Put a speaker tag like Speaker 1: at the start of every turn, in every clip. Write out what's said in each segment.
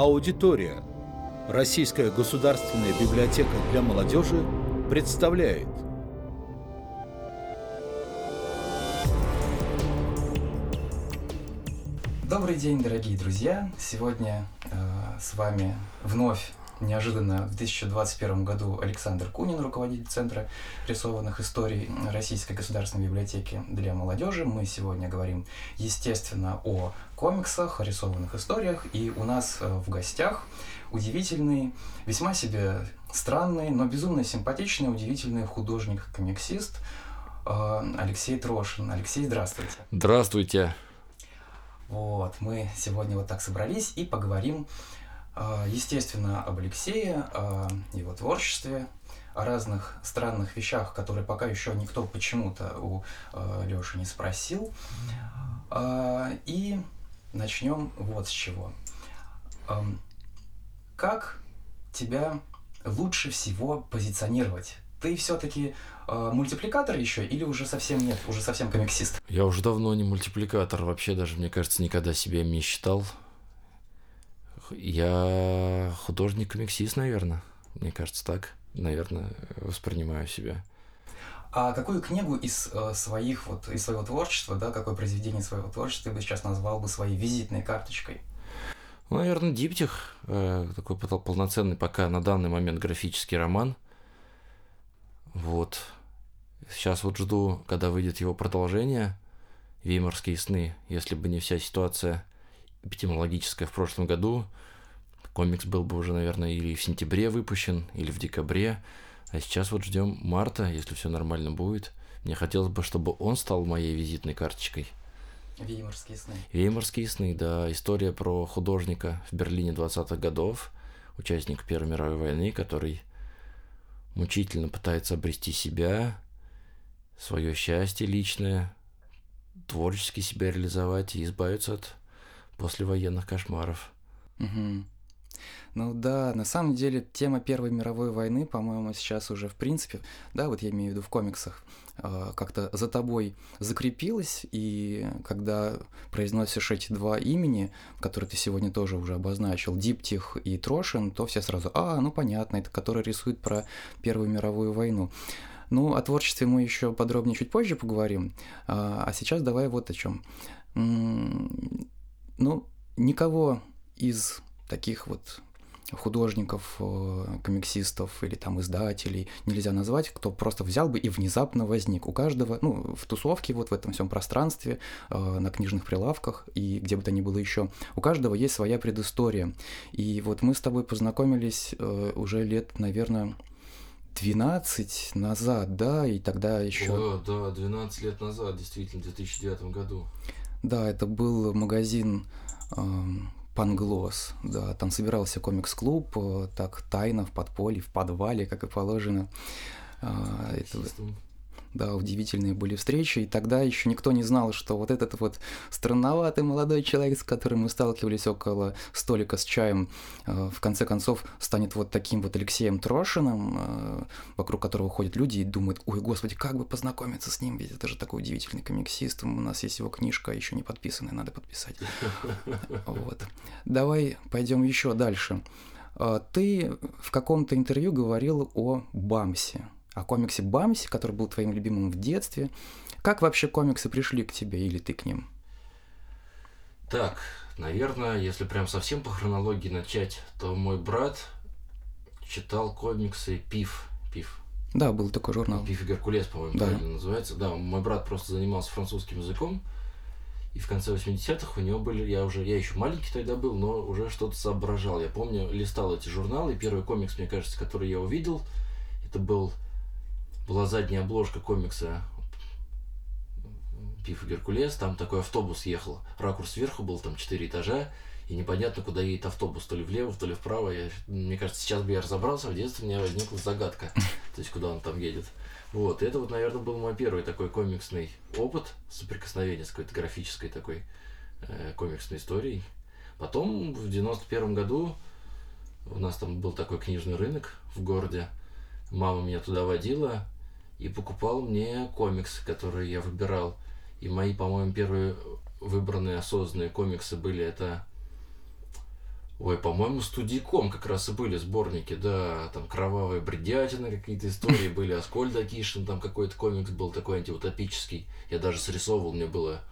Speaker 1: Аудитория. Российская государственная библиотека для молодежи представляет
Speaker 2: Добрый день, дорогие друзья! Сегодня э, с вами вновь неожиданно в 2021 году Александр Кунин, руководитель Центра рисованных историй Российской государственной библиотеки для молодежи. Мы сегодня говорим, естественно, о комиксах, о рисованных историях. И у нас э, в гостях удивительный, весьма себе странный, но безумно симпатичный, удивительный художник-комиксист э, Алексей Трошин. Алексей, здравствуйте.
Speaker 3: Здравствуйте.
Speaker 2: Вот, мы сегодня вот так собрались и поговорим естественно, об Алексее, о его творчестве, о разных странных вещах, которые пока еще никто почему-то у а, Леши не спросил. А, и начнем вот с чего. Как тебя лучше всего позиционировать? Ты все-таки э, мультипликатор еще или уже совсем нет, уже совсем комиксист?
Speaker 3: Я уже давно не мультипликатор, вообще даже, мне кажется, никогда себя не считал. Я художник-комиксист, наверное. Мне кажется, так, наверное, воспринимаю себя.
Speaker 2: А какую книгу из э, своих вот из своего творчества, да, какое произведение своего творчества ты бы сейчас назвал бы своей визитной карточкой?
Speaker 3: Ну, наверное, диптих, э, такой полноценный пока на данный момент графический роман. Вот. Сейчас вот жду, когда выйдет его продолжение «Веймарские сны», если бы не вся ситуация эпидемиологическая в прошлом году, комикс был бы уже, наверное, или в сентябре выпущен, или в декабре. А сейчас вот ждем марта, если все нормально будет. Мне хотелось бы, чтобы он стал моей визитной карточкой.
Speaker 2: Веймарские сны.
Speaker 3: Веймарские сны, да. История про художника в Берлине 20-х годов, участник Первой мировой войны, который мучительно пытается обрести себя, свое счастье личное, творчески себя реализовать и избавиться от послевоенных кошмаров.
Speaker 2: Угу. Ну да, на самом деле тема Первой мировой войны, по-моему, сейчас уже в принципе, да, вот я имею в виду в комиксах, а, как-то за тобой закрепилась, и когда произносишь эти два имени, которые ты сегодня тоже уже обозначил, Диптих и Трошин, то все сразу, а, ну понятно, это который рисует про Первую мировую войну. Ну, о творчестве мы еще подробнее чуть позже поговорим, а, а сейчас давай вот о чем. Ну, никого из таких вот художников, э, комиксистов или там издателей нельзя назвать, кто просто взял бы и внезапно возник. У каждого, ну, в тусовке, вот в этом всем пространстве, э, на книжных прилавках и где бы то ни было еще, у каждого есть своя предыстория. И вот мы с тобой познакомились э, уже лет, наверное, 12 назад, да, и тогда еще...
Speaker 3: Да, да, 12 лет назад, действительно, в 2009 году.
Speaker 2: Да, это был магазин Панглос, да, там собирался комикс-клуб, э, так тайно, в подполье, в подвале, как и положено. А, это, да, удивительные были встречи, и тогда еще никто не знал, что вот этот вот странноватый молодой человек, с которым мы сталкивались около столика с чаем, э, в конце концов станет вот таким вот Алексеем Трошиным, э, вокруг которого ходят люди и думают, ой, господи, как бы познакомиться с ним, ведь это же такой удивительный комиксист, у нас есть его книжка, еще не подписанная, надо подписать. Вот. Давай пойдем еще дальше. А, ты в каком-то интервью говорил о Бамсе о комиксе Бамси, который был твоим любимым в детстве. Как вообще комиксы пришли к тебе или ты к ним?
Speaker 3: Так, наверное, если прям совсем по хронологии начать, то мой брат читал комиксы Пиф. Пиф.
Speaker 2: Да, был такой журнал.
Speaker 3: Пиф и Геркулес, по-моему, да. правильно называется. Да, мой брат просто занимался французским языком. И в конце 80-х у него были, я уже, я еще маленький тогда был, но уже что-то соображал. Я помню, листал эти журналы, и первый комикс, мне кажется, который я увидел, это был была задняя обложка комикса Пиф и Геркулес, там такой автобус ехал, ракурс сверху был, там четыре этажа, и непонятно, куда едет автобус, то ли влево, то ли вправо. Я, мне кажется, сейчас бы я разобрался, в детстве у меня возникла загадка, то есть куда он там едет. Вот, и это вот, наверное, был мой первый такой комиксный опыт, соприкосновение с какой-то графической такой э, комиксной историей. Потом в 91 году у нас там был такой книжный рынок в городе. Мама меня туда водила, и покупал мне комиксы, которые я выбирал. И мои, по-моему, первые выбранные осознанные комиксы были это Ой, по-моему, студийком как раз и были сборники, да, там кровавая бредятина, какие-то истории были, Аскольд Акишин, там какой-то комикс был такой антиутопический. Я даже срисовывал, мне было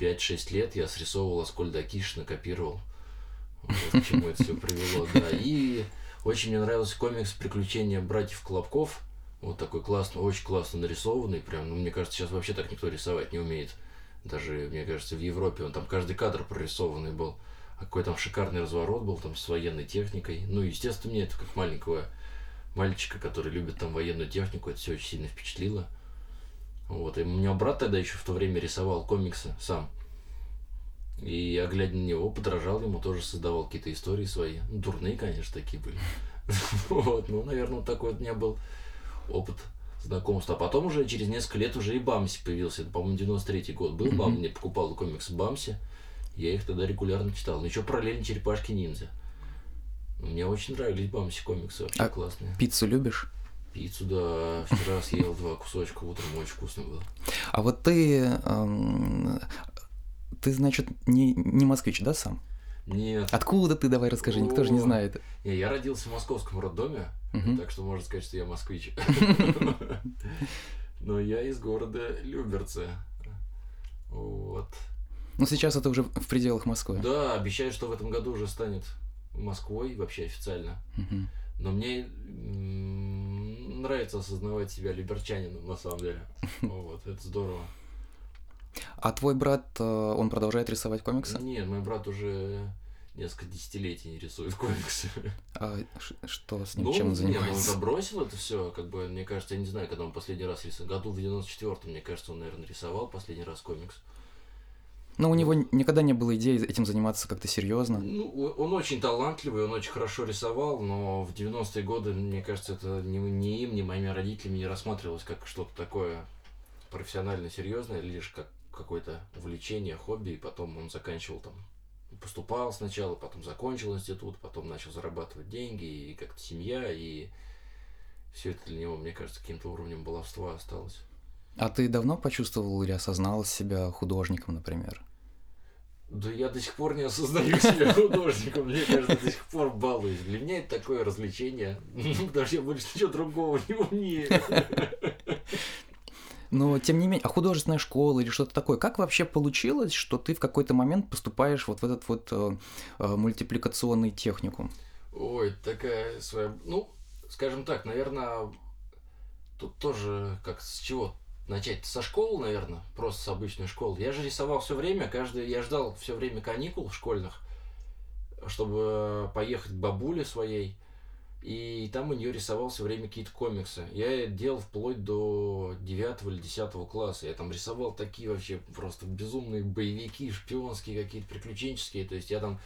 Speaker 3: 5-6 лет, я срисовывал Аскольда Акишина, копировал. Вот к чему это все привело, да. И очень мне нравился комикс «Приключения братьев Колобков». Вот такой классный, очень классно нарисованный. Прям, ну, мне кажется, сейчас вообще так никто рисовать не умеет. Даже, мне кажется, в Европе он там каждый кадр прорисованный был. А какой там шикарный разворот был там с военной техникой. Ну, естественно, мне это как маленького мальчика, который любит там военную технику, это все очень сильно впечатлило. Вот. И у меня брат тогда еще в то время рисовал комиксы сам. И я, глядя на него, подражал ему, тоже создавал какие-то истории свои. Ну, дурные, конечно, такие были. Вот, ну, наверное, вот такой вот у меня был опыт знакомства. А потом уже через несколько лет уже и Бамси появился. Это, по-моему, 93-й год был. Бам, мне покупал комиксы Бамси. Я их тогда регулярно читал. Но еще параллельно Черепашки-ниндзя. Мне очень нравились Бамси комиксы, вообще
Speaker 2: А
Speaker 3: классные.
Speaker 2: Пиццу любишь?
Speaker 3: Пиццу, да, вчера съел два кусочка утром, очень вкусно было.
Speaker 2: А вот ты, эм, ты, значит, не, не москвич, да, сам?
Speaker 3: Нет,
Speaker 2: Откуда ты, давай расскажи, никто же не знает.
Speaker 3: Не, я родился в московском роддоме, так что можно сказать, что я москвич. Но я из города Люберцы. Вот.
Speaker 2: Ну, сейчас это уже в пределах Москвы.
Speaker 3: Да, обещают, что в этом году уже станет Москвой вообще официально. Но мне нравится осознавать себя люберчанином, на самом деле. Вот, это здорово.
Speaker 2: А твой брат, э, он продолжает рисовать комиксы?
Speaker 3: Нет, мой брат уже несколько десятилетий не рисует комиксы.
Speaker 2: А что с ним,
Speaker 3: Ну,
Speaker 2: чем он
Speaker 3: ну, он
Speaker 2: занимается?
Speaker 3: забросил это все, как бы, мне кажется, я не знаю, когда он последний раз рисовал. Году в 94-м, мне кажется, он, наверное, рисовал последний раз комикс.
Speaker 2: Но у него никогда не было идеи этим заниматься как-то серьезно.
Speaker 3: Ну, он очень талантливый, он очень хорошо рисовал, но в 90-е годы, мне кажется, это ни, ни им, ни моими родителями не рассматривалось как что-то такое профессионально серьезное, лишь как какое-то увлечение, хобби, и потом он заканчивал там, поступал сначала, потом закончил институт, потом начал зарабатывать деньги, и как-то семья, и все это для него, мне кажется, каким-то уровнем баловства осталось.
Speaker 2: А ты давно почувствовал или осознал себя художником, например?
Speaker 3: Да я до сих пор не осознаю себя художником, мне кажется, до сих пор балуюсь. Для меня это такое развлечение, потому что я больше ничего другого не умею.
Speaker 2: Но, тем не менее, а художественная школа или что-то такое, как вообще получилось, что ты в какой-то момент поступаешь вот в этот вот э, э, мультипликационный техникум?
Speaker 3: Ой, такая своя... Ну, скажем так, наверное, тут тоже как с чего начать? Со школы, наверное, просто с обычной школы. Я же рисовал все время, каждый... Я ждал все время каникул школьных, чтобы поехать к бабуле своей, и там у нее рисовал все время какие-то комиксы. Я это делал вплоть до 9 или 10 класса. Я там рисовал такие вообще просто безумные боевики, шпионские какие-то, приключенческие. То есть я там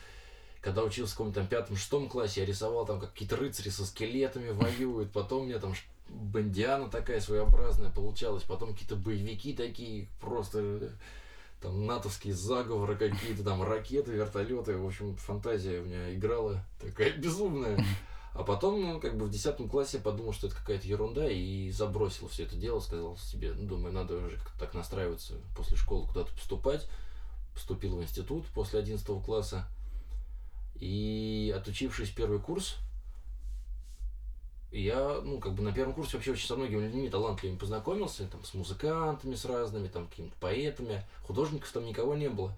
Speaker 3: когда учился в каком-то пятом-шестом классе, я рисовал там как какие-то рыцари со скелетами воюют, потом у меня там бандиана такая своеобразная получалась, потом какие-то боевики такие, просто э, там натовские заговоры какие-то, там ракеты, вертолеты, в общем, фантазия у меня играла такая безумная. А потом, ну, как бы в десятом классе подумал, что это какая-то ерунда, и забросил все это дело, сказал себе, ну, думаю, надо уже так настраиваться после школы куда-то поступать. Поступил в институт после 11 класса. И отучившись первый курс, я, ну, как бы на первом курсе вообще очень со многими людьми талантливыми познакомился, там, с музыкантами, с разными, там, какими-то поэтами, художников там никого не было.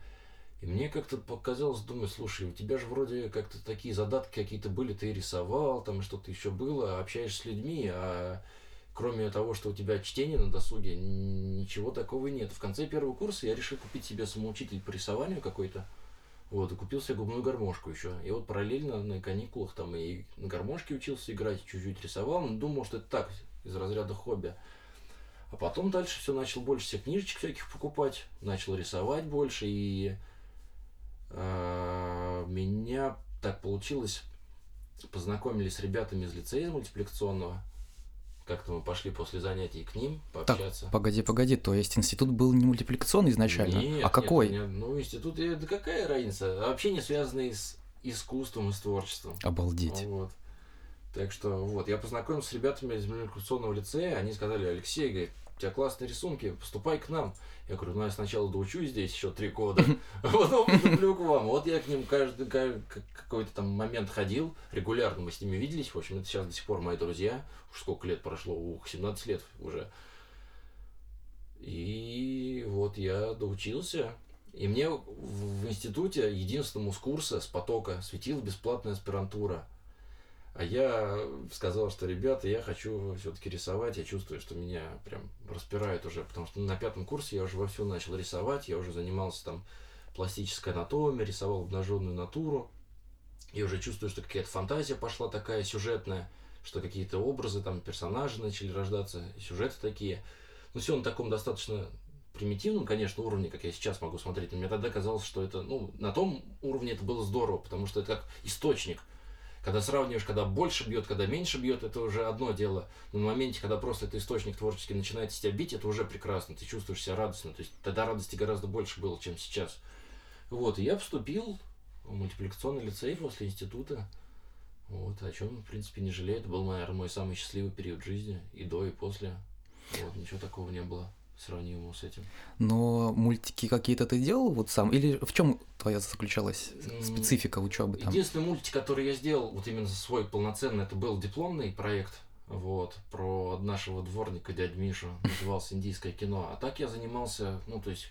Speaker 3: И мне как-то показалось, думаю, слушай, у тебя же вроде как-то такие задатки какие-то были, ты рисовал, там что-то еще было, общаешься с людьми, а кроме того, что у тебя чтение на досуге, ничего такого нет. В конце первого курса я решил купить себе самоучитель по рисованию какой-то. Вот, и купил себе губную гармошку еще. И вот параллельно на каникулах там и на гармошке учился играть, чуть-чуть рисовал, но думал, что это так, из разряда хобби. А потом дальше все начал больше себе книжечек всяких покупать, начал рисовать больше, и а, меня так получилось, познакомились с ребятами из лицея мультипликационного. Как-то мы пошли после занятий к ним пообщаться.
Speaker 2: Погоди, погоди, то есть институт был не мультипликационный изначально?
Speaker 3: Нет,
Speaker 2: а
Speaker 3: нет,
Speaker 2: какой?
Speaker 3: у меня- ну, институт, э, да какая разница? Вообще не связанный с искусством и с творчеством.
Speaker 2: Обалдеть.
Speaker 3: Вот. Так что вот, я познакомился с ребятами из мультипликационного лицея, они сказали, Алексей, говорит, у тебя классные рисунки, поступай к нам. Я говорю, ну я сначала доучусь здесь еще три года, а потом поступлю к вам. Вот я к ним каждый, какой-то там момент ходил, регулярно мы с ними виделись, в общем, это сейчас до сих пор мои друзья, уж сколько лет прошло, ух, 17 лет уже. И вот я доучился, и мне в институте единственному с курса, с потока, светила бесплатная аспирантура. А я сказал, что, ребята, я хочу все-таки рисовать, я чувствую, что меня прям распирает уже, потому что на пятом курсе я уже вовсю начал рисовать, я уже занимался там пластической анатомией, рисовал обнаженную натуру. Я уже чувствую, что какая-то фантазия пошла такая сюжетная, что какие-то образы, там, персонажи начали рождаться, сюжеты такие. Ну, все на таком достаточно примитивном, конечно, уровне, как я сейчас могу смотреть, но мне тогда казалось, что это, ну, на том уровне это было здорово, потому что это как источник. Когда сравниваешь, когда больше бьет, когда меньше бьет, это уже одно дело. Но на моменте, когда просто этот источник творческий начинает тебя бить, это уже прекрасно, ты чувствуешь себя радостно. То есть тогда радости гораздо больше было, чем сейчас. Вот, и я вступил в мультипликационный лицей после института. Вот, о чем, в принципе, не жалею. Это был, наверное, мой самый счастливый период жизни, и до, и после. Вот, ничего такого не было сравнимого с этим.
Speaker 2: Но мультики какие-то ты делал вот сам? Или в чем твоя заключалась специфика учебы?
Speaker 3: Там? Единственный мультик, который я сделал, вот именно свой полноценный, это был дипломный проект, вот, про нашего дворника, дядь Мишу, назывался «Индийское кино». А так я занимался, ну, то есть,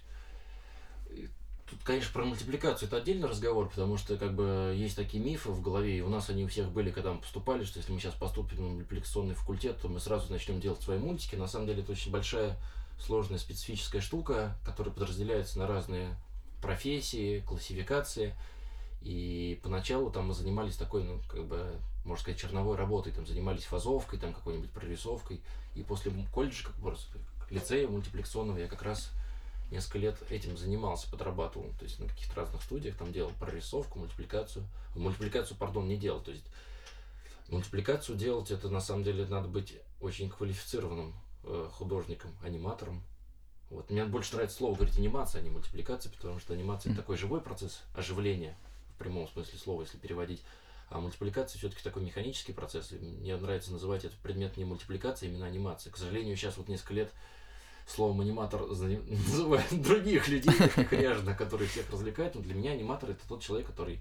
Speaker 3: тут, конечно, про мультипликацию это отдельный разговор, потому что, как бы, есть такие мифы в голове, и у нас они у всех были, когда мы поступали, что если мы сейчас поступим на мультипликационный факультет, то мы сразу начнем делать свои мультики. На самом деле это очень большая сложная специфическая штука, которая подразделяется на разные профессии, классификации. И поначалу там мы занимались такой, ну, как бы, можно сказать, черновой работой, там занимались фазовкой, там какой-нибудь прорисовкой. И после колледжа, как бы, лицея мультипликационного я как раз несколько лет этим занимался, подрабатывал. То есть на каких-то разных студиях там делал прорисовку, мультипликацию. Мультипликацию, пардон, не делал. То есть мультипликацию делать, это на самом деле надо быть очень квалифицированным художником, аниматором. Вот. Мне больше нравится слово говорить анимация, а не мультипликация, потому что анимация это такой живой процесс оживления, в прямом смысле слова, если переводить. А мультипликация все-таки такой механический процесс. И мне нравится называть этот предмет не мультипликация, а именно анимация. К сожалению, сейчас вот несколько лет словом аниматор называют других людей, таких которые всех развлекают. Но для меня аниматор это тот человек, который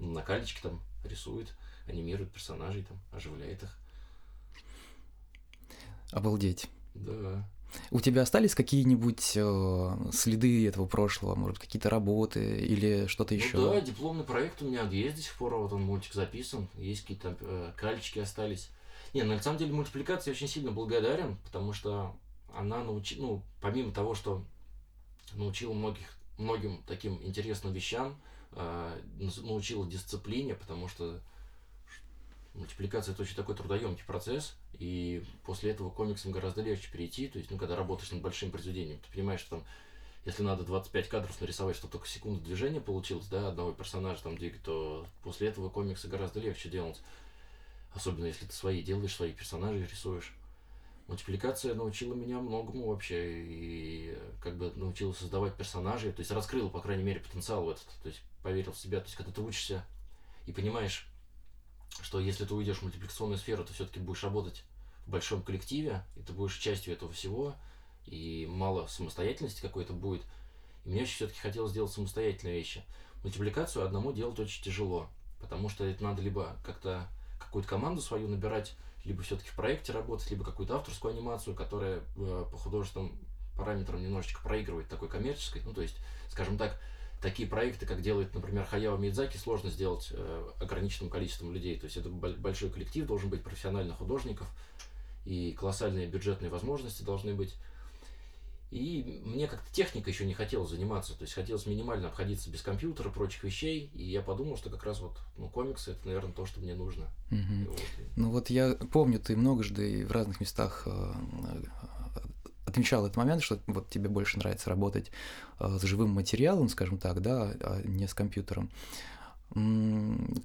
Speaker 3: на калечке там рисует, анимирует персонажей, там, оживляет их.
Speaker 2: Обалдеть.
Speaker 3: Да.
Speaker 2: У тебя остались какие-нибудь э, следы этого прошлого, может, какие-то работы или что-то еще?
Speaker 3: Ну, да, дипломный проект у меня есть до сих пор, вот он мультик записан, есть какие-то э, кальчики остались. Не, ну, на самом деле мультипликации очень сильно благодарен, потому что она научила, ну, помимо того, что научила многих, многим таким интересным вещам, э, научила дисциплине, потому что мультипликация это очень такой трудоемкий процесс, и после этого комиксам гораздо легче перейти. То есть, ну, когда работаешь над большим произведением, ты понимаешь, что там, если надо 25 кадров нарисовать, чтобы только секунду движения получилось, да, одного персонажа там двигать, то после этого комиксы гораздо легче делать. Особенно если ты свои делаешь, свои персонажи рисуешь. Мультипликация научила меня многому вообще, и как бы научила создавать персонажей, то есть раскрыла, по крайней мере, потенциал в этот, то есть поверил в себя. То есть, когда ты учишься и понимаешь, что если ты уйдешь в мультипликационную сферу, ты все-таки будешь работать в большом коллективе, и ты будешь частью этого всего, и мало самостоятельности какой-то будет. И мне все-таки хотелось сделать самостоятельные вещи. Мультипликацию одному делать очень тяжело, потому что это надо либо как-то какую-то команду свою набирать, либо все-таки в проекте работать, либо какую-то авторскую анимацию, которая э, по художественным параметрам немножечко проигрывает такой коммерческой. Ну, то есть, скажем так, такие проекты, как делает, например, Хаяо Мидзаки, сложно сделать э, ограниченным количеством людей. То есть это большой коллектив, должен быть профессиональных художников, и колоссальные бюджетные возможности должны быть. И мне как-то техника еще не хотелось заниматься, то есть хотелось минимально обходиться без компьютера, прочих вещей, и я подумал, что как раз вот ну, комиксы это, наверное, то, что мне нужно.
Speaker 2: Угу. Вот. Ну вот я помню, ты многожды в разных местах э, отмечал этот момент, что вот тебе больше нравится работать э, с живым материалом, скажем так, да, а не с компьютером.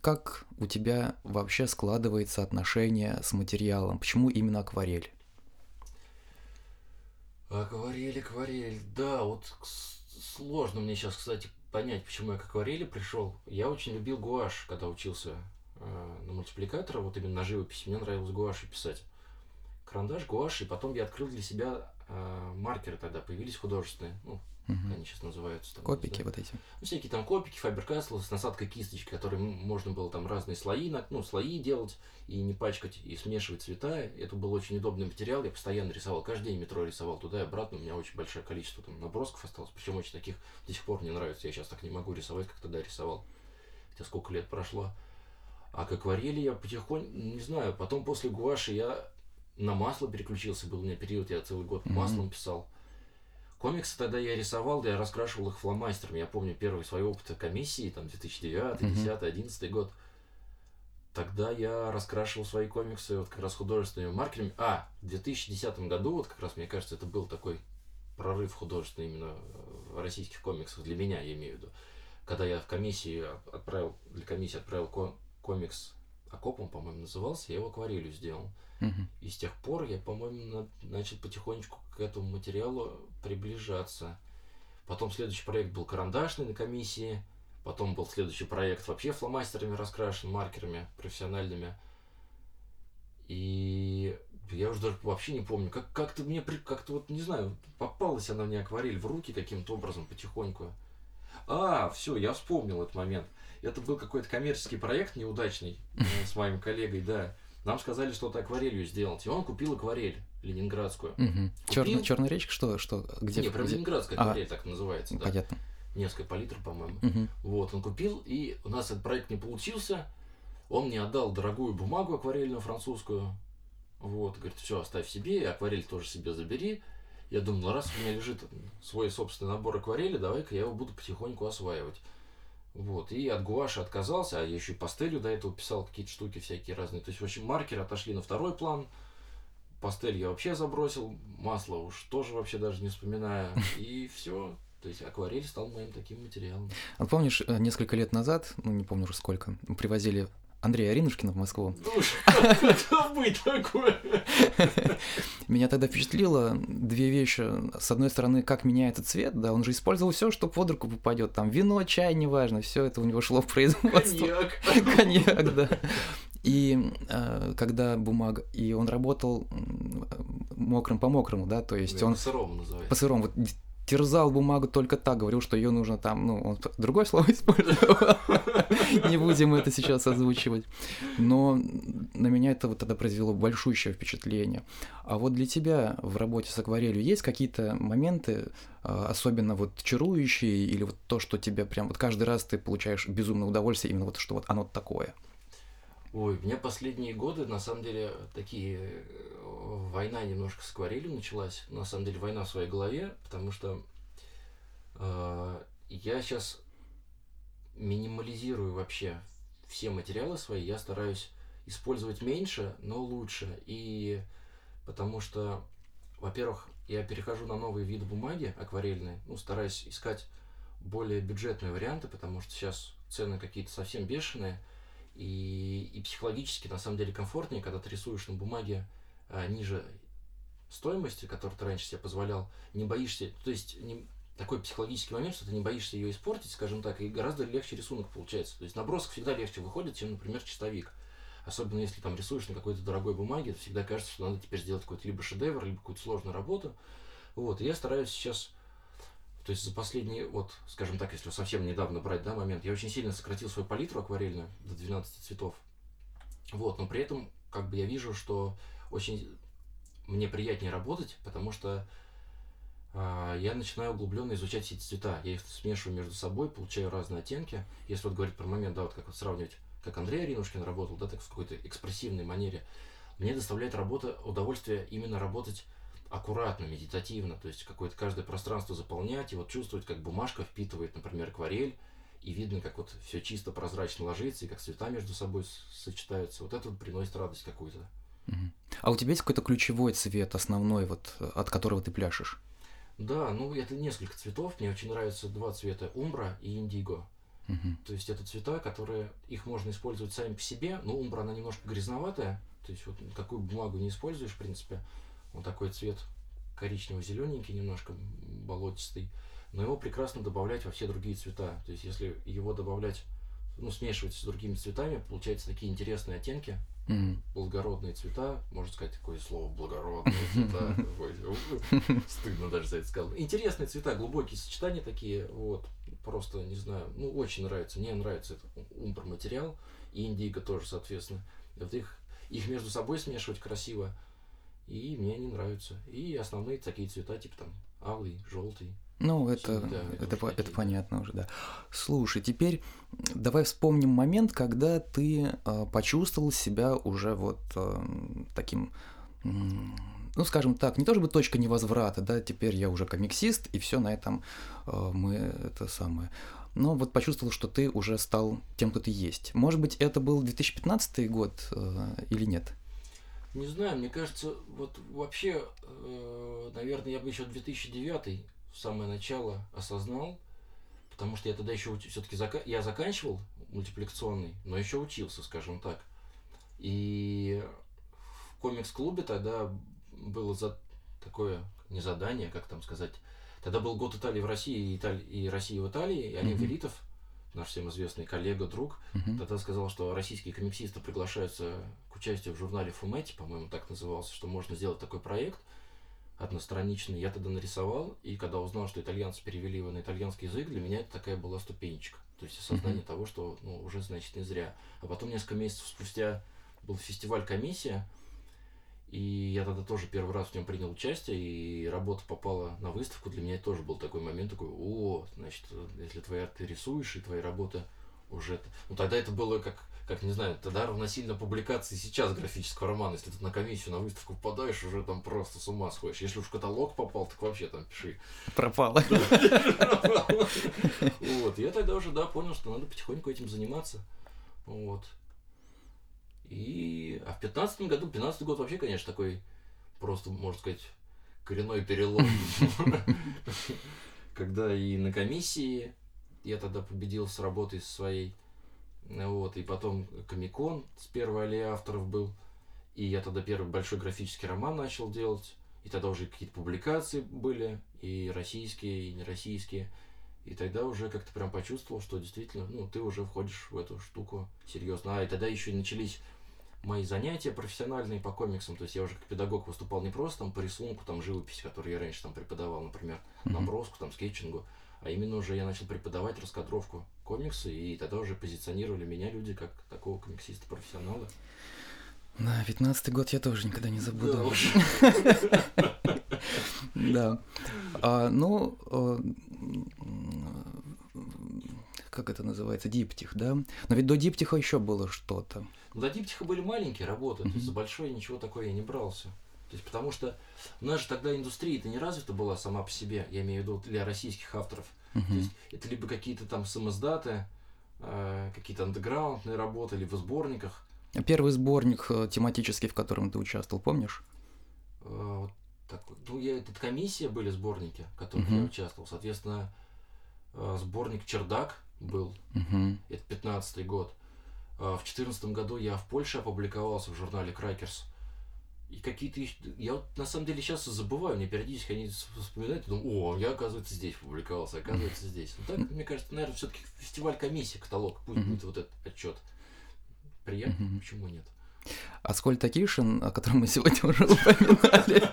Speaker 2: Как у тебя вообще складывается отношение с материалом? Почему именно акварель?
Speaker 3: Акварель, акварель. Да, вот сложно мне сейчас, кстати, понять, почему я к акварели пришел. Я очень любил гуашь, когда учился э, на мультипликатора, вот именно на живописи. Мне нравилось гуашью писать. Карандаш, гуашь, и потом я открыл для себя э, маркеры тогда появились художественные, ну, как они сейчас называются. Там,
Speaker 2: Копики
Speaker 3: да.
Speaker 2: вот эти.
Speaker 3: Ну, всякие там копики, фабер с насадкой кисточки, которые можно было там разные слои, ну, слои делать и не пачкать, и смешивать цвета. Это был очень удобный материал, я постоянно рисовал, каждый день метро рисовал туда и обратно, у меня очень большое количество там набросков осталось, причем очень таких до сих пор мне нравится, я сейчас так не могу рисовать, как тогда рисовал, хотя сколько лет прошло. А к акварели я потихоньку, не знаю, потом после гуаши я на масло переключился, был у меня период, я целый год
Speaker 2: Мгм.
Speaker 3: маслом писал. Комиксы тогда я рисовал, да я раскрашивал их фломастерами. Я помню первый свой опыт комиссии, там 2009,
Speaker 2: Мгм.
Speaker 3: 2010, 2011 год. Тогда я раскрашивал свои комиксы вот как раз художественными маркерами. А, в 2010 году, вот как раз, мне кажется, это был такой прорыв художественный именно в российских комиксах, для меня, я имею в виду. Когда я в комиссии от- отправил, для комиссии отправил ко- Окопом, по-моему, назывался, я его акварелью сделал.
Speaker 2: Мгм.
Speaker 3: И с тех пор я, по-моему, на- начал потихонечку к этому материалу приближаться. Потом следующий проект был карандашный на комиссии. Потом был следующий проект вообще фломастерами раскрашен, маркерами профессиональными. И я уже даже вообще не помню, как, как-то мне, как-то вот, не знаю, попалась она мне акварель в руки каким-то образом потихоньку. А, все, я вспомнил этот момент. Это был какой-то коммерческий проект неудачный э, с моим коллегой, да. Нам сказали что-то акварелью сделать. И он купил акварель ленинградскую.
Speaker 2: Мгм.
Speaker 3: Купил?
Speaker 2: Черная речка, что, что, где?
Speaker 3: Не, прям
Speaker 2: где?
Speaker 3: ленинградская
Speaker 2: А.
Speaker 3: акварель так называется, да.
Speaker 2: Понятно.
Speaker 3: Несколько палитр, по-моему. Вот, он купил, и у нас этот проект не получился. Он мне отдал дорогую бумагу акварельную французскую. Вот, говорит, все, оставь себе, и акварель тоже себе забери. Я думал, ну, раз у меня лежит свой собственный набор акварели, давай-ка я его буду потихоньку осваивать. Вот, и от гуаши отказался, а я еще и пастелью до этого писал какие-то штуки всякие разные. То есть, в общем, маркеры отошли на второй план. Пастель я вообще забросил, масло уж тоже вообще даже не вспоминаю. И все. То есть акварель стал моим таким материалом.
Speaker 2: А помнишь, э, несколько лет назад, ну не помню уже сколько, привозили Андрея Аринушкина в Москву.
Speaker 3: Как быть такое?
Speaker 2: Меня тогда впечатлило две вещи. С одной стороны, как меняется цвет, да, он же использовал все, что под руку попадет. Там вино, чай, неважно, все это у него шло в производство.
Speaker 3: Коньяк.
Speaker 2: Коньяк, да. И э, когда бумага, и он работал мокрым по мокрому, да, то есть он
Speaker 3: сырому называется.
Speaker 2: по сырому вот терзал бумагу только так, говорил, что ее нужно там, ну, он другое слово использовал. Не будем это сейчас озвучивать. Но на меня это вот тогда произвело большущее впечатление. А вот для тебя в работе с акварелью есть какие-то моменты, а, особенно вот чарующие, или вот то, что тебя прям вот каждый раз ты получаешь безумное удовольствие, именно вот что вот оно такое?
Speaker 3: Ой, меня последние годы, на самом деле, такие... э, Война немножко с акварелью началась. На самом деле, война в своей голове, потому что э, я сейчас минимализирую вообще все материалы свои. Я стараюсь использовать меньше, но лучше. И потому что, во-первых, я перехожу на новые виды бумаги акварельные, ну, стараюсь искать более бюджетные варианты, потому что сейчас цены какие-то совсем бешеные. И, и психологически на самом деле комфортнее, когда ты рисуешь на бумаге а, ниже стоимости, которую ты раньше себе позволял, не боишься, то есть не, такой психологический момент, что ты не боишься ее испортить, скажем так, и гораздо легче рисунок получается. То есть набросок всегда легче выходит, чем, например, чистовик. Особенно если там рисуешь на какой-то дорогой бумаге, то всегда кажется, что надо теперь сделать какой-то либо шедевр, либо какую-то сложную работу. Вот, и я стараюсь сейчас то есть за последние, вот, скажем так, если совсем недавно брать, да, момент, я очень сильно сократил свою палитру акварельную до 12 цветов. Вот, но при этом, как бы я вижу, что очень мне приятнее работать, потому что а, я начинаю углубленно изучать все эти цвета. Я их смешиваю между собой, получаю разные оттенки. Если вот говорить про момент, да, вот как вот сравнивать, как Андрей Аринушкин работал, да, так в какой-то экспрессивной манере, мне доставляет работа, удовольствие именно работать аккуратно, медитативно, то есть какое-то каждое пространство заполнять и вот чувствовать, как бумажка впитывает, например, акварель, и видно, как вот все чисто прозрачно ложится, и как цвета между собой сочетаются. Вот это вот приносит радость какую-то.
Speaker 2: А у тебя есть какой-то ключевой цвет, основной, вот от которого ты пляшешь?
Speaker 3: Да, ну это несколько цветов. Мне очень нравятся два цвета умбра и индиго.
Speaker 2: Мгм.
Speaker 3: То есть это цвета, которые их можно использовать сами по себе, но умбра она немножко грязноватая. То есть вот какую бумагу не используешь, в принципе, он такой цвет коричнево-зелененький, немножко болотистый. Но его прекрасно добавлять во все другие цвета. То есть если его добавлять, ну, смешивать с другими цветами, получаются такие интересные оттенки.
Speaker 2: Мгм.
Speaker 3: благородные цвета, можно сказать такое слово благородные цвета, стыдно даже за это сказать. Интересные цвета, глубокие сочетания такие, вот, просто, не знаю, ну, очень нравится, мне нравится этот умбр материал, и индиго тоже, соответственно. Вот их, их между собой смешивать красиво, и мне они нравятся. И основные такие цвета, типа там алый, желтый.
Speaker 2: Ну, это,
Speaker 3: Да, это
Speaker 2: это, это понятно уже, да. Слушай, теперь давай вспомним момент, когда ты а, почувствовал себя уже вот а, таким, м, ну, скажем так, не то чтобы точка невозврата, да, теперь я уже комиксист, и все на этом а, мы это самое. Но вот почувствовал, что ты уже стал тем, кто ты есть. Может быть, это был 2015 год а, или нет?
Speaker 3: Не знаю, мне кажется, вот вообще, э, наверное, я бы еще 2009 в самое начало осознал, потому что я тогда еще все-таки я заканчивал мультипликационный, но еще учился, скажем так. И в комикс-клубе тогда было за такое не задание, как там сказать. Тогда был год Италии в России и, Италии, и России в Италии, и
Speaker 2: Мгм.
Speaker 3: Велитов, наш всем известный коллега, друг,
Speaker 2: Мгм.
Speaker 3: Тогда сказал, что российские комиксисты приглашаются к участию в журнале Фумэти, по-моему, так назывался, что можно сделать такой проект одностраничный. Я тогда нарисовал, и когда узнал, что итальянцы перевели его на итальянский язык, для меня это такая была ступенечка. То есть осознание того, что ну, уже, значит, не зря. А потом несколько месяцев спустя был фестиваль «Комиссия», и я тогда тоже первый раз в нем принял участие, и работа попала на выставку. Для меня это тоже был такой момент, такой, о, значит, если твои ты рисуешь, и твои работы уже... Ну, тогда это было как, как, не знаю, тогда равносильно публикации сейчас графического романа. Если ты на комиссию, на выставку попадаешь, уже там просто с ума сходишь. Если уж в каталог попал, так вообще там пиши.
Speaker 2: Пропало.
Speaker 3: Вот, я тогда уже, да, понял, что надо потихоньку этим заниматься. Вот. И... А в пятнадцатом году, пятнадцатый год вообще, конечно, такой просто, можно сказать, коренной перелом. Когда и на комиссии я тогда победил с работой своей. Вот, и потом Комикон с первой аллеи авторов был. И я тогда первый большой графический роман начал делать. И тогда уже какие-то публикации были, и российские, и нероссийские. И тогда уже как-то прям почувствовал, что действительно, ну, ты уже входишь в эту штуку серьезно. А, и тогда еще начались мои занятия профессиональные по комиксам. То есть я уже как педагог выступал не просто там по рисунку, там живопись, которую я раньше там преподавал, например, наброску, там скетчингу, а именно уже я начал преподавать раскадровку комикса, и тогда уже позиционировали меня люди как такого комиксиста-профессионала.
Speaker 2: Да, 15 год я тоже никогда не забуду.
Speaker 3: Да.
Speaker 2: А, ну, э, как это называется, диптих, да? Но ведь до диптиха еще было что-то.
Speaker 3: Ну, до диптиха были маленькие работы, то есть за большое ничего такое я не брался. То есть потому что у нас же тогда индустрия-то не развита была сама по себе, я имею в виду для российских авторов. То
Speaker 2: Мгм.
Speaker 3: есть это либо какие-то там самоздаты, э, какие-то андеграундные работы, либо в сборниках.
Speaker 2: Первый сборник э, тематический, в котором ты участвовал, помнишь?
Speaker 3: Э, такой. Ну, я, это комиссия были сборники, в которых я
Speaker 2: Мгм.
Speaker 3: участвовал. Соответственно, э, сборник «Чердак» был,
Speaker 2: Мгм.
Speaker 3: это 15 год. А В 2014 году я в Польше опубликовался в журнале Кракерс. И какие-то... Я вот на самом деле сейчас забываю, мне периодически они вспоминают, и думаю, о, я, оказывается, здесь публиковался, оказывается, здесь. Ну так, мне кажется, наверное, все-таки фестиваль комиссия, каталог, пусть будет вот этот отчет. Приятно, почему нет?
Speaker 2: Аскольд Акишин, о котором мы сегодня уже упоминали,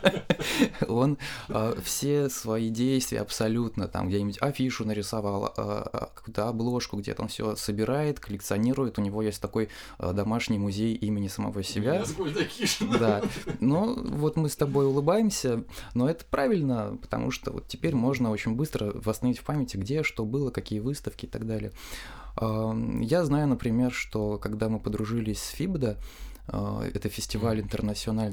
Speaker 2: он а, все свои действия абсолютно, там где-нибудь афишу нарисовал, а, какую-то обложку, где-то он все собирает, коллекционирует, у него есть такой домашний музей имени самого себя.
Speaker 3: Аскольд Акишин.
Speaker 2: Да, ну вот мы с тобой улыбаемся, но это правильно, потому что вот теперь можно очень быстро восстановить в памяти, где что было, какие выставки и так далее. Я знаю, например, что когда мы подружились с Фибдо, а, это фестиваль Интернациональ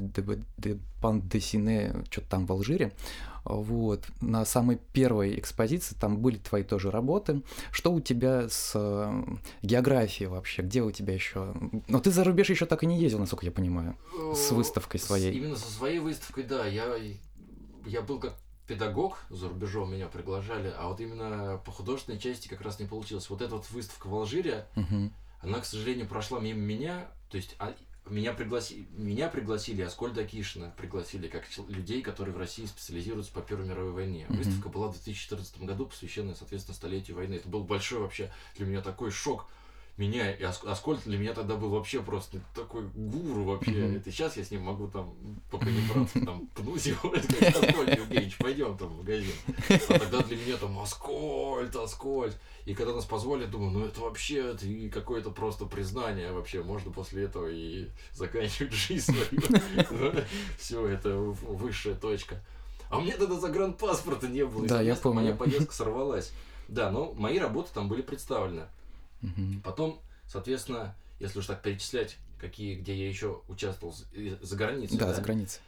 Speaker 2: де, Пан де Сине, что-то там в Алжире, а, вот, на самой первой экспозиции там были твои тоже работы. Что у тебя с э, географией вообще? Где у тебя еще? Но ты за рубеж еще так и не ездил, насколько я понимаю. С выставкой
Speaker 3: С-
Speaker 2: своей.
Speaker 3: Именно со своей выставкой, да. Я, я был как педагог за рубежом, меня приглашали, а вот именно по художественной части как раз не получилось. Вот эта вот выставка в Алжире,
Speaker 2: Мгм.
Speaker 3: она, к сожалению, прошла мимо меня. То есть а, меня, пригласи, меня пригласили, Аскольда Кишина пригласили как людей, которые в России специализируются по Первой мировой войне.
Speaker 2: Мгм.
Speaker 3: Выставка была в 2014 году, посвященная, соответственно, столетию войны. Это был большой вообще для меня такой шок. Меня, и Аск- Аскольд для меня тогда был вообще просто такой гуру вообще.
Speaker 2: Мгм.
Speaker 3: Это сейчас я с ним могу там по понебратски там пнуть его, Аскольд Евгеньевич, пойдем там в магазин. А тогда для меня там Аскольд, Аскольд. И когда нас позвали, думаю, ну это вообще это и какое-то просто признание вообще. Можно после этого и заканчивать жизнь свою. Все, это высшая точка. А у меня тогда загранпаспорта не было.
Speaker 2: Да, я
Speaker 3: соответственно, Моя
Speaker 2: помню.
Speaker 3: поездка сорвалась. Да, но мои работы там были представлены.
Speaker 2: Мгм.
Speaker 3: Потом, соответственно, если уж так перечислять, какие, где я еще участвовал за, границей.
Speaker 2: Да, за границей.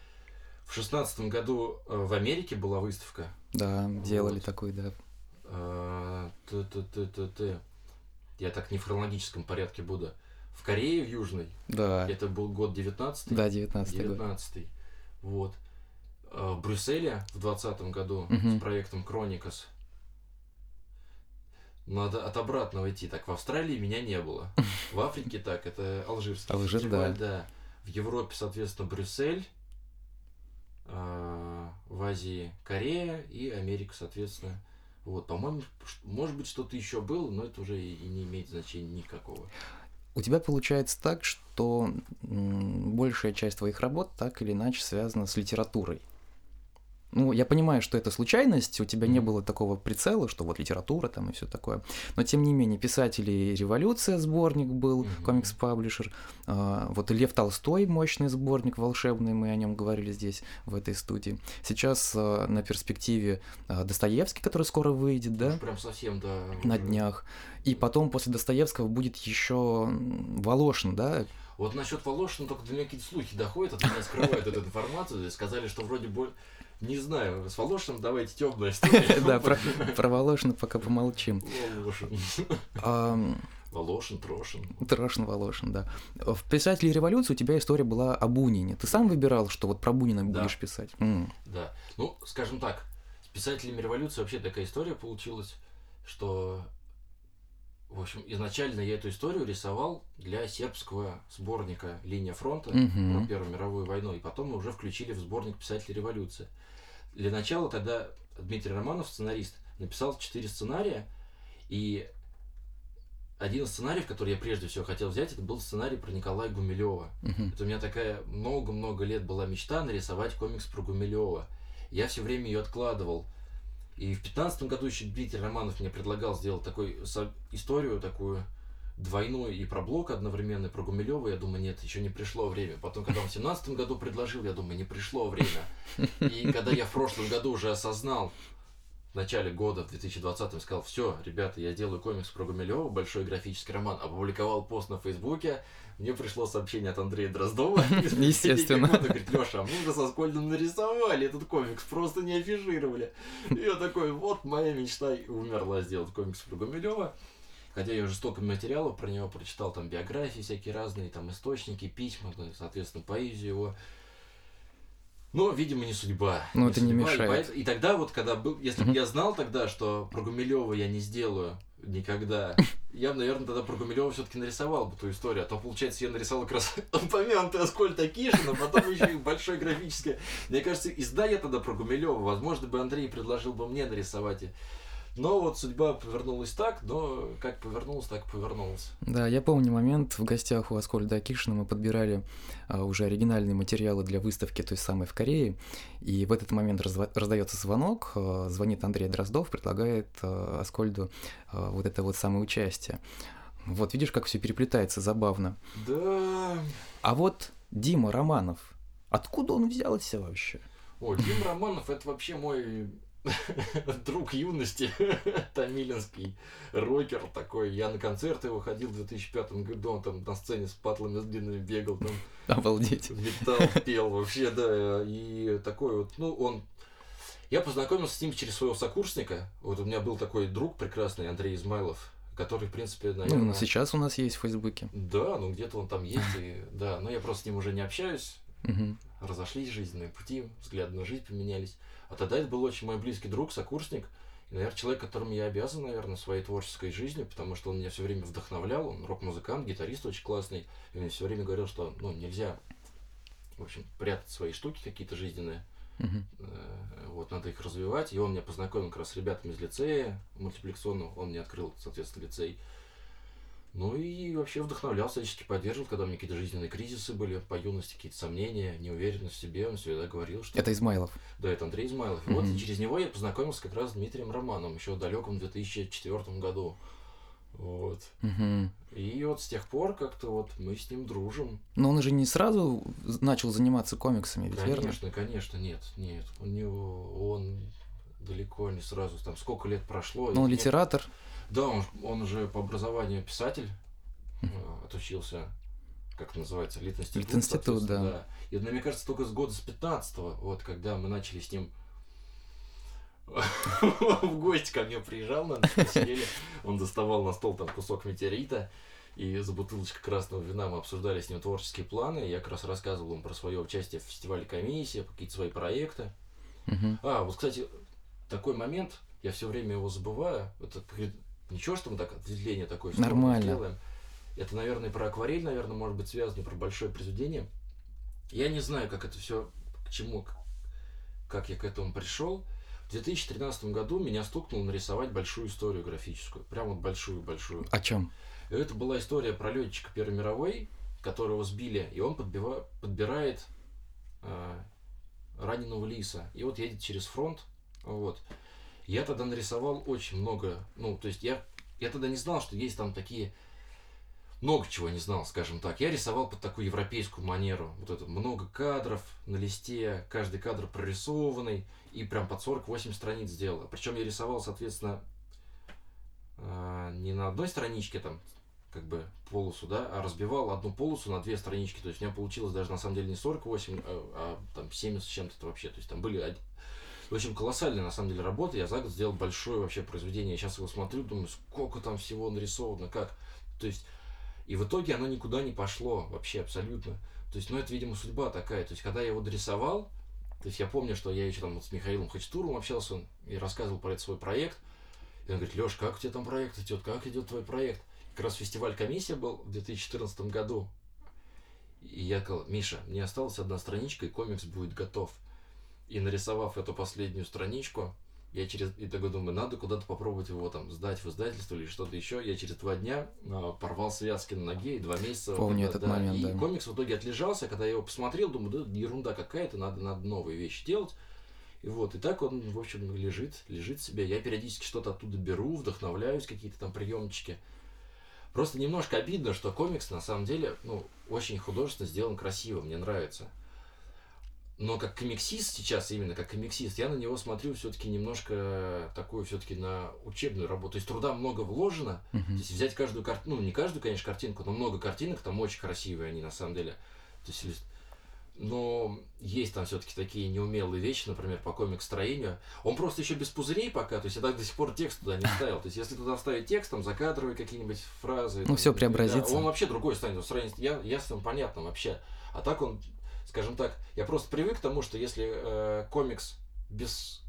Speaker 3: В шестнадцатом году э, в Америке была выставка.
Speaker 2: Да, делали
Speaker 3: Вот.
Speaker 2: такой, да.
Speaker 3: Э, т-т-т-т-т. Я так не в хронологическом порядке буду. В Корее, в Южной,
Speaker 2: Да,
Speaker 3: это был год 19
Speaker 2: да, 19 год.
Speaker 3: 19 Вот. Э, В Брюсселе в двадцатом году
Speaker 2: Мгм.
Speaker 3: с проектом Chronicus. Надо от обратного идти. Так, в Австралии меня не было. В Африке так, это алжирский
Speaker 2: Алжир,
Speaker 3: фестиваль, да. В Европе, соответственно, Брюссель. э, В Азии Корея и Америка, соответственно. Вот, по-моему, может быть, что-то еще было, но это уже и и не имеет значения никакого.
Speaker 2: У тебя получается так, что большая часть твоих работ так или иначе связана с литературой. Ну, я понимаю, что это случайность, у тебя не было такого прицела, что вот литература там и все такое. Но тем не менее, писатели Революция сборник был, комикс-паблишер. а, Вот Лев Толстой мощный сборник волшебный, мы о нем говорили здесь, в этой студии. Сейчас а, на перспективе а, Достоевский, который скоро выйдет, да?
Speaker 3: Прям совсем, да.
Speaker 2: На днях. И потом после Достоевского будет еще Волошин, да?
Speaker 3: Вот насчет Волошина только до меня какие-то слухи доходят, от меня скрывают эту информацию. Сказали, что вроде бы... Не знаю, с Волошиным давайте темная история.
Speaker 2: Да, про, Волошина пока помолчим.
Speaker 3: Волошин. Волошин, Трошин.
Speaker 2: Трошин Волошин, да. В «Писателе революции» у тебя история была о Бунине. Ты сам выбирал, что вот про Бунина
Speaker 3: Да.
Speaker 2: будешь писать?
Speaker 3: Да. Ну, скажем так, с писателями революции вообще такая история получилась, что, в общем, изначально я эту историю рисовал для сербского сборника «Линия фронта»
Speaker 2: Мгм.
Speaker 3: про Первую мировую войну, и потом мы уже включили в сборник писателей революции. Для начала тогда Дмитрий Романов, сценарист, написал четыре сценария, и один из сценариев, который я прежде всего хотел взять, это был сценарий про Николая Гумилева.
Speaker 2: мгм.
Speaker 3: Это у меня такая много-много лет была мечта нарисовать комикс про Гумилева. Я все время ее откладывал. И в пятнадцатом году еще Дмитрий Романов мне предлагал сделать со- историю такую двойную и про Блок одновременно, и про Гумилева. Я думаю, нет, еще не пришло время. Потом, когда он в семнадцатом году предложил, я думаю, не пришло время. И когда я в прошлом году уже осознал, в начале года, в 2020 сказал, все, ребята, я делаю комикс про Гумилева, большой графический роман, опубликовал пост на Фейсбуке, мне пришло сообщение от Андрея Дроздова.
Speaker 2: Естественно.
Speaker 3: Он говорит, Леша, а мы уже со Скольдом нарисовали этот комикс, просто не афишировали. И я такой, вот моя мечта и умерла сделать комикс про Гумилева. Хотя я уже столько материалов про него прочитал, там биографии всякие разные, там источники, письма, ну, соответственно, поэзию его. Но, видимо, не судьба.
Speaker 2: Ну, это не
Speaker 3: судьба, и
Speaker 2: мешает.
Speaker 3: поэт- И, тогда вот, когда был, если бы я знал тогда, что про Гумилева я не сделаю никогда, я бы, наверное, тогда про Гумилева все-таки нарисовал бы ту историю. А то, получается, я нарисовал как раз упомянутый Аскольд Акишин, а потом еще и большой графический. Мне кажется, изда я тогда про Гумилева, возможно, бы Андрей предложил бы мне нарисовать. Но вот судьба повернулась так, но как повернулась, так повернулась.
Speaker 2: Да, я помню момент в гостях у Аскольда Акишина мы подбирали а, уже оригинальные материалы для выставки той самой в Корее, и в этот момент разва- раздается звонок, а, звонит Андрей Дроздов, предлагает а, Аскольду а, вот это вот самое участие. Вот видишь, как все переплетается, забавно.
Speaker 3: Да.
Speaker 2: А вот Дима Романов, откуда он взялся вообще?
Speaker 3: О, Дим Романов это вообще мой друг юности, тамилинский рокер такой. Я на концерты его ходил в 2005 году, он там на сцене с патлами с длинными бегал, там
Speaker 2: Обалдеть.
Speaker 3: металл пел вообще, да, и такой вот, ну, он... Я познакомился с ним через своего сокурсника, вот у меня был такой друг прекрасный, Андрей Измайлов, который, в принципе, наверное...
Speaker 2: Ну, сейчас у нас есть в Фейсбуке.
Speaker 3: Да, ну где-то он там есть, и, да, но я просто с ним уже не общаюсь. Разошлись жизненные пути, взгляды на жизнь поменялись. А тогда это был очень мой близкий друг, сокурсник, и, наверное, человек, которому я обязан, наверное, своей творческой жизнью, потому что он меня все время вдохновлял, он рок-музыкант, гитарист очень классный, и он мне все время говорил, что, ну, нельзя, в общем, прятать свои штуки какие-то жизненные, э, вот, надо их развивать, и он меня познакомил как раз с ребятами из лицея. Мультипликационного, он мне открыл, соответственно, лицей, Ну и вообще вдохновлялся, всячески поддерживал, когда у меня какие-то жизненные кризисы были, по юности какие-то сомнения, неуверенность в себе, он всегда говорил, что...
Speaker 2: Это Измайлов?
Speaker 3: Да, это Андрей Измайлов. И вот и через него я познакомился как раз с Дмитрием Романом еще в далеком 2004 году. Вот.
Speaker 2: Угу.
Speaker 3: И вот с тех пор как-то вот мы с ним дружим.
Speaker 2: Но он же не сразу начал заниматься комиксами, ведь
Speaker 3: конечно,
Speaker 2: верно?
Speaker 3: Конечно, конечно, нет, нет. У него он далеко не сразу, там сколько лет прошло.
Speaker 2: Но он литератор.
Speaker 3: Да, он, он же по образованию писатель, э, отучился, как это называется, Литинститут.
Speaker 2: Литинститут, да.
Speaker 3: да. И, ну, мне кажется, только с года с 15 вот, когда мы начали с ним в гости ко мне приезжал, на сидели, он доставал на стол там кусок метеорита, и за бутылочкой красного вина мы обсуждали с ним творческие планы, я как раз рассказывал ему про свое участие в фестивале комиссия, какие-то свои проекты. А, вот, кстати, такой момент, я все время его забываю, это Ничего, что мы так ответвление такое
Speaker 2: Нормально.
Speaker 3: делаем. Это, наверное, про акварель, наверное, может быть связано, про большое произведение. Я не знаю, как это все, к чему, как я к этому пришел. В 2013 году меня стукнуло нарисовать большую историю графическую. Прям вот большую-большую.
Speaker 2: О чем?
Speaker 3: Это была история про летчика Первой мировой, которого сбили, и он подбива, подбирает э, раненого лиса. И вот едет через фронт. Вот. Я тогда нарисовал очень много, ну, то есть я, я тогда не знал, что есть там такие, много чего не знал, скажем так. Я рисовал под такую европейскую манеру, вот это много кадров на листе, каждый кадр прорисованный, и прям под 48 страниц сделал. Причем я рисовал, соответственно, а, не на одной страничке там, как бы полосу, да, а разбивал одну полосу на две странички. То есть у меня получилось даже на самом деле не 48, а, а там 70 с чем-то вообще. То есть там были в общем, колоссальная на самом деле работа. Я за год сделал большое вообще произведение. Я сейчас его смотрю, думаю, сколько там всего нарисовано, как. То есть, и в итоге оно никуда не пошло вообще абсолютно. То есть, ну это, видимо, судьба такая. То есть, когда я его дорисовал, то есть я помню, что я еще там вот с Михаилом Хачтуром общался, и рассказывал про этот свой проект. И он говорит, Леш, как у тебя там проект идет, как идет твой проект? Как раз фестиваль комиссия был в 2014 году. И я сказал, Миша, мне осталась одна страничка, и комикс будет готов. И нарисовав эту последнюю страничку, я через и такой думаю, надо куда-то попробовать его там сдать в издательство или что-то еще. Я через два дня э, порвал связки на ноге и два месяца.
Speaker 2: Помню вот, этот
Speaker 3: да,
Speaker 2: момент,
Speaker 3: и
Speaker 2: да.
Speaker 3: комикс в итоге отлежался, когда я его посмотрел, думаю, да ерунда какая-то, надо, надо новые вещи делать. И вот, и так он, в общем, лежит, лежит себе. Я периодически что-то оттуда беру, вдохновляюсь, какие-то там приемчики. Просто немножко обидно, что комикс на самом деле, ну, очень художественно сделан красиво, мне нравится. Но как комиксист сейчас, именно как комиксист, я на него смотрю все-таки немножко такую все-таки на учебную работу. То есть труда много вложено.
Speaker 2: Мгм.
Speaker 3: То есть взять каждую картину, ну не каждую, конечно, картинку, но много картинок, там очень красивые они на самом деле. То есть, но есть там все-таки такие неумелые вещи, например, по комик-строению. Он просто еще без пузырей пока, то есть я так до сих пор текст туда не ставил. То есть если туда вставить текст, там закадровые какие-нибудь фразы.
Speaker 2: Ну,
Speaker 3: там, да,
Speaker 2: преобразится.
Speaker 3: он вообще другой станет, строение я, ясным, понятным вообще. А так он, скажем так, я просто привык к тому, что если э, комикс без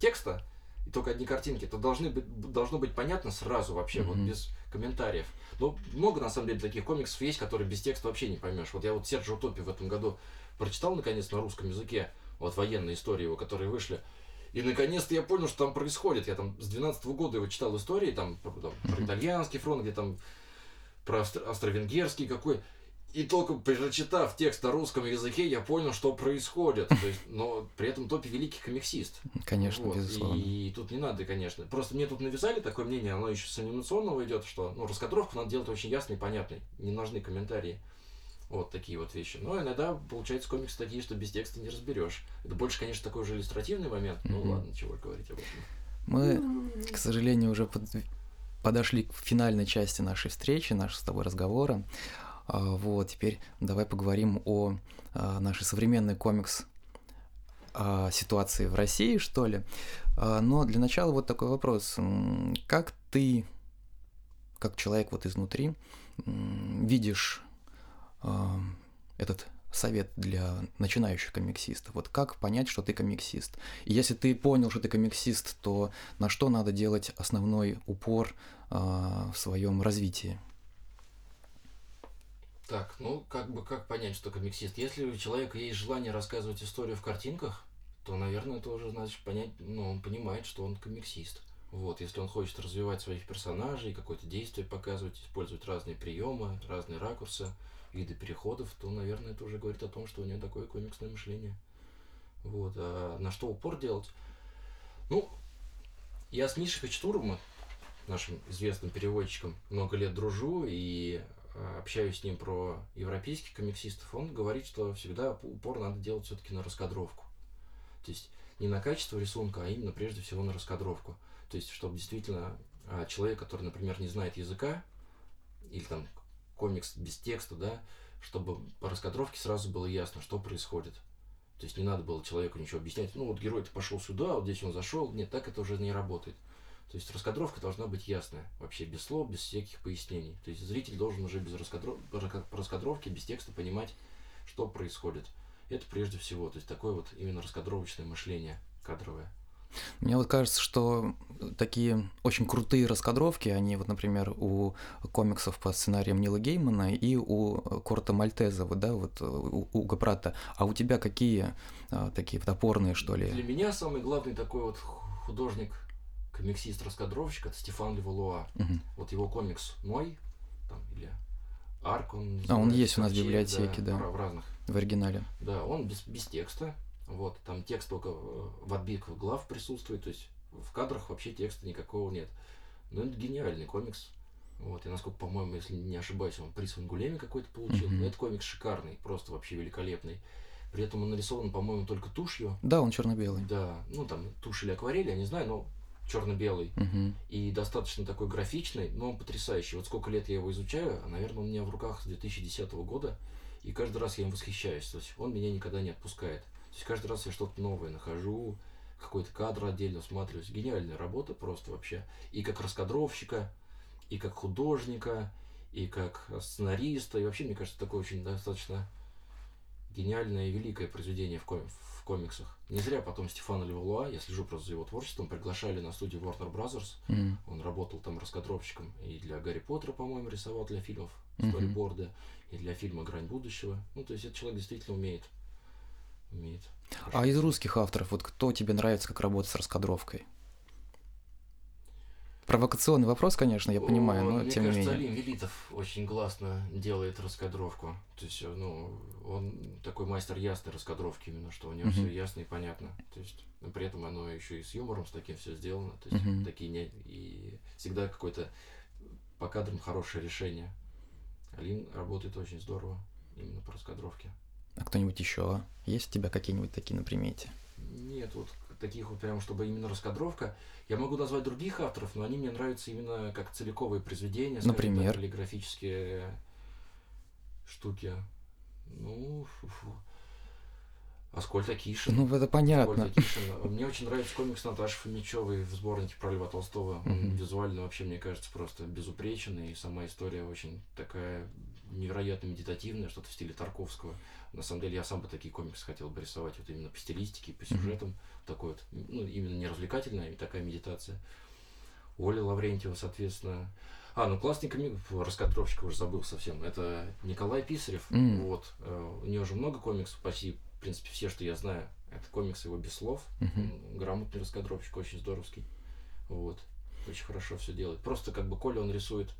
Speaker 3: текста и только одни картинки, то должны быть, должно быть понятно сразу вообще, вот
Speaker 2: Мгм.
Speaker 3: без комментариев. Но много на самом деле таких комиксов есть, которые без текста вообще не поймешь. Вот я вот Серджи Утопи в этом году прочитал наконец на русском языке, вот военные истории его, которые вышли. И наконец-то я понял, что там происходит. Я там с 12 года его читал истории, там, там, про итальянский фронт, где там про австро- австро-венгерский какой. И только прочитав текст на русском языке, я понял, что происходит. То есть, но при этом Топи великий комиксист.
Speaker 2: Конечно,
Speaker 3: Вот,
Speaker 2: безусловно.
Speaker 3: И тут не надо, конечно. Просто мне тут навязали такое мнение, оно еще с анимационного идет, что ну, раскадровку надо делать очень ясной и понятной. Не нужны комментарии. Вот такие вот вещи. Но иногда получается комиксы такие, что без текста не разберешь. Это больше, конечно, такой уже иллюстративный момент. Ну
Speaker 2: Мгм.
Speaker 3: ладно, чего говорить об этом.
Speaker 2: Мы, к сожалению, уже под- подошли к финальной части нашей встречи, нашего с тобой разговора. А, Вот, теперь давай поговорим о а, нашей современной комикс а, ситуации в России, что ли. Но для начала вот такой вопрос. Как ты, как человек вот изнутри, видишь этот совет для начинающих комиксистов? Вот как понять, что ты комиксист? И если ты понял, что ты комиксист, то на что надо делать основной упор в своем развитии?
Speaker 3: Так, ну как бы как понять, что комиксист? Если у человека есть желание рассказывать историю в картинках, то, наверное, это уже значит понять, ну, он понимает, что он комиксист. Вот, если он хочет развивать своих персонажей, какое-то действие показывать, использовать разные приемы, разные ракурсы, виды переходов, то, наверное, это уже говорит о том, что у него такое комиксное мышление. Вот, а на что упор делать? Ну, я с Мишей Хачатуровым, нашим известным переводчиком, много лет дружу и общаюсь с ним про европейских комиксистов. Он говорит, что всегда упор надо делать все-таки на раскадровку. То есть не на качество рисунка, а именно прежде всего на раскадровку. То есть, чтобы действительно а, человек, который, например, не знает языка, или там комикс без текста, да, чтобы по раскадровке сразу было ясно, что происходит. То есть не надо было человеку ничего объяснять. Ну вот герой-то пошел сюда, вот здесь он зашел. Нет, так это уже не работает. То есть раскадровка должна быть ясная, вообще без слов, без всяких пояснений. То есть зритель должен уже без раскадров... раскадровки, без текста понимать, что происходит. Это прежде всего, то есть такое вот именно раскадровочное мышление кадровое.
Speaker 2: Мне вот кажется, что такие очень крутые раскадровки, они вот, например, у комиксов по сценариям Нила Геймана и у Корта Мальтеза, вот, да, вот у, у Гапрата. А у тебя какие а, такие вот опорные, что ли?
Speaker 3: Для меня самый главный такой вот художник, комиксист, раскадровщик, это Стефан Левалуа.
Speaker 2: Угу.
Speaker 3: Вот его комикс «Мой», там, или «Арк», он...
Speaker 2: А, он есть у нас в библиотеке, да,
Speaker 3: да. В разных.
Speaker 2: В оригинале.
Speaker 3: Да, он без, без текста, вот, там текст только в отбитках глав присутствует, то есть в кадрах вообще текста никакого нет. Но это гениальный комикс. Вот, и насколько, по-моему, если не ошибаюсь, он приз в Ангулеме какой-то получил. Mm-hmm. Но это комикс шикарный, просто вообще великолепный. При этом он нарисован, по-моему, только тушью.
Speaker 2: Да, он черно-белый.
Speaker 3: Да, ну там тушь или акварель, я не знаю, но черно-белый.
Speaker 2: Угу.
Speaker 3: И достаточно такой графичный, но он потрясающий. Вот сколько лет я его изучаю, а, наверное, он у меня в руках с 2010 года. И каждый раз я им восхищаюсь. То есть он меня никогда не отпускает. То есть каждый раз я что-то новое нахожу, какой-то кадр отдельно смотрюсь. Гениальная работа просто вообще. И как раскадровщика, и как художника, и как сценариста. И вообще, мне кажется, такое очень достаточно гениальное и великое произведение в, ком в комиксах. Не зря потом Стефана Левуа, я слежу просто за его творчеством, приглашали на студию Warner Brothers.
Speaker 2: Mm.
Speaker 3: Он работал там раскадровщиком и для Гарри Поттера, по-моему, рисовал для фильмов сториборды, mm-hmm. и для фильма «Грань будущего». Ну, то есть этот человек действительно умеет умеет.
Speaker 2: А из русских авторов, вот кто тебе нравится, как работать с раскадровкой? Провокационный вопрос, конечно, я понимаю, но
Speaker 3: мне
Speaker 2: тем
Speaker 3: кажется,
Speaker 2: не менее.
Speaker 3: Алим Велитов очень классно делает раскадровку. То есть, ну, он такой мастер ясной раскадровки именно, что у него uh-huh. все ясно и понятно. То есть, но при этом оно еще и с юмором, с таким все сделано. То есть, uh-huh. такие не... и всегда какое-то по кадрам хорошее решение. Алин работает очень здорово именно по раскадровке.
Speaker 2: А кто-нибудь еще? Есть у тебя какие-нибудь такие на примете?
Speaker 3: Нет, вот таких вот прям, чтобы именно раскадровка. Я могу назвать других авторов, но они мне нравятся именно как целиковые произведения.
Speaker 2: Например?
Speaker 3: Так, или графические штуки. Ну, фу -фу. Аскольд Акишин.
Speaker 2: Ну, это понятно.
Speaker 3: Аскольд Акишин. Мне очень нравится комикс Наташи Фомичевой в сборнике про Льва Толстого. Он визуально вообще, мне кажется, просто безупреченный. И сама история очень такая невероятно медитативная, что-то в стиле Тарковского. На самом деле, я сам бы такие комиксы хотел бы рисовать, вот именно по стилистике, по сюжетам. Такой вот, ну, именно не развлекательная, а такая медитация. Оля Лаврентьева, соответственно. А, ну классный комик, раскадровщик уже забыл совсем. Это Николай Писарев.
Speaker 2: М.
Speaker 3: Вот. Э, У него же много комиксов, почти, в принципе, все, что я знаю. Это комиксы его без слов. Он Грамотный раскадровщик, очень здоровский. Вот. Очень хорошо все делает. Просто как бы Коля он рисует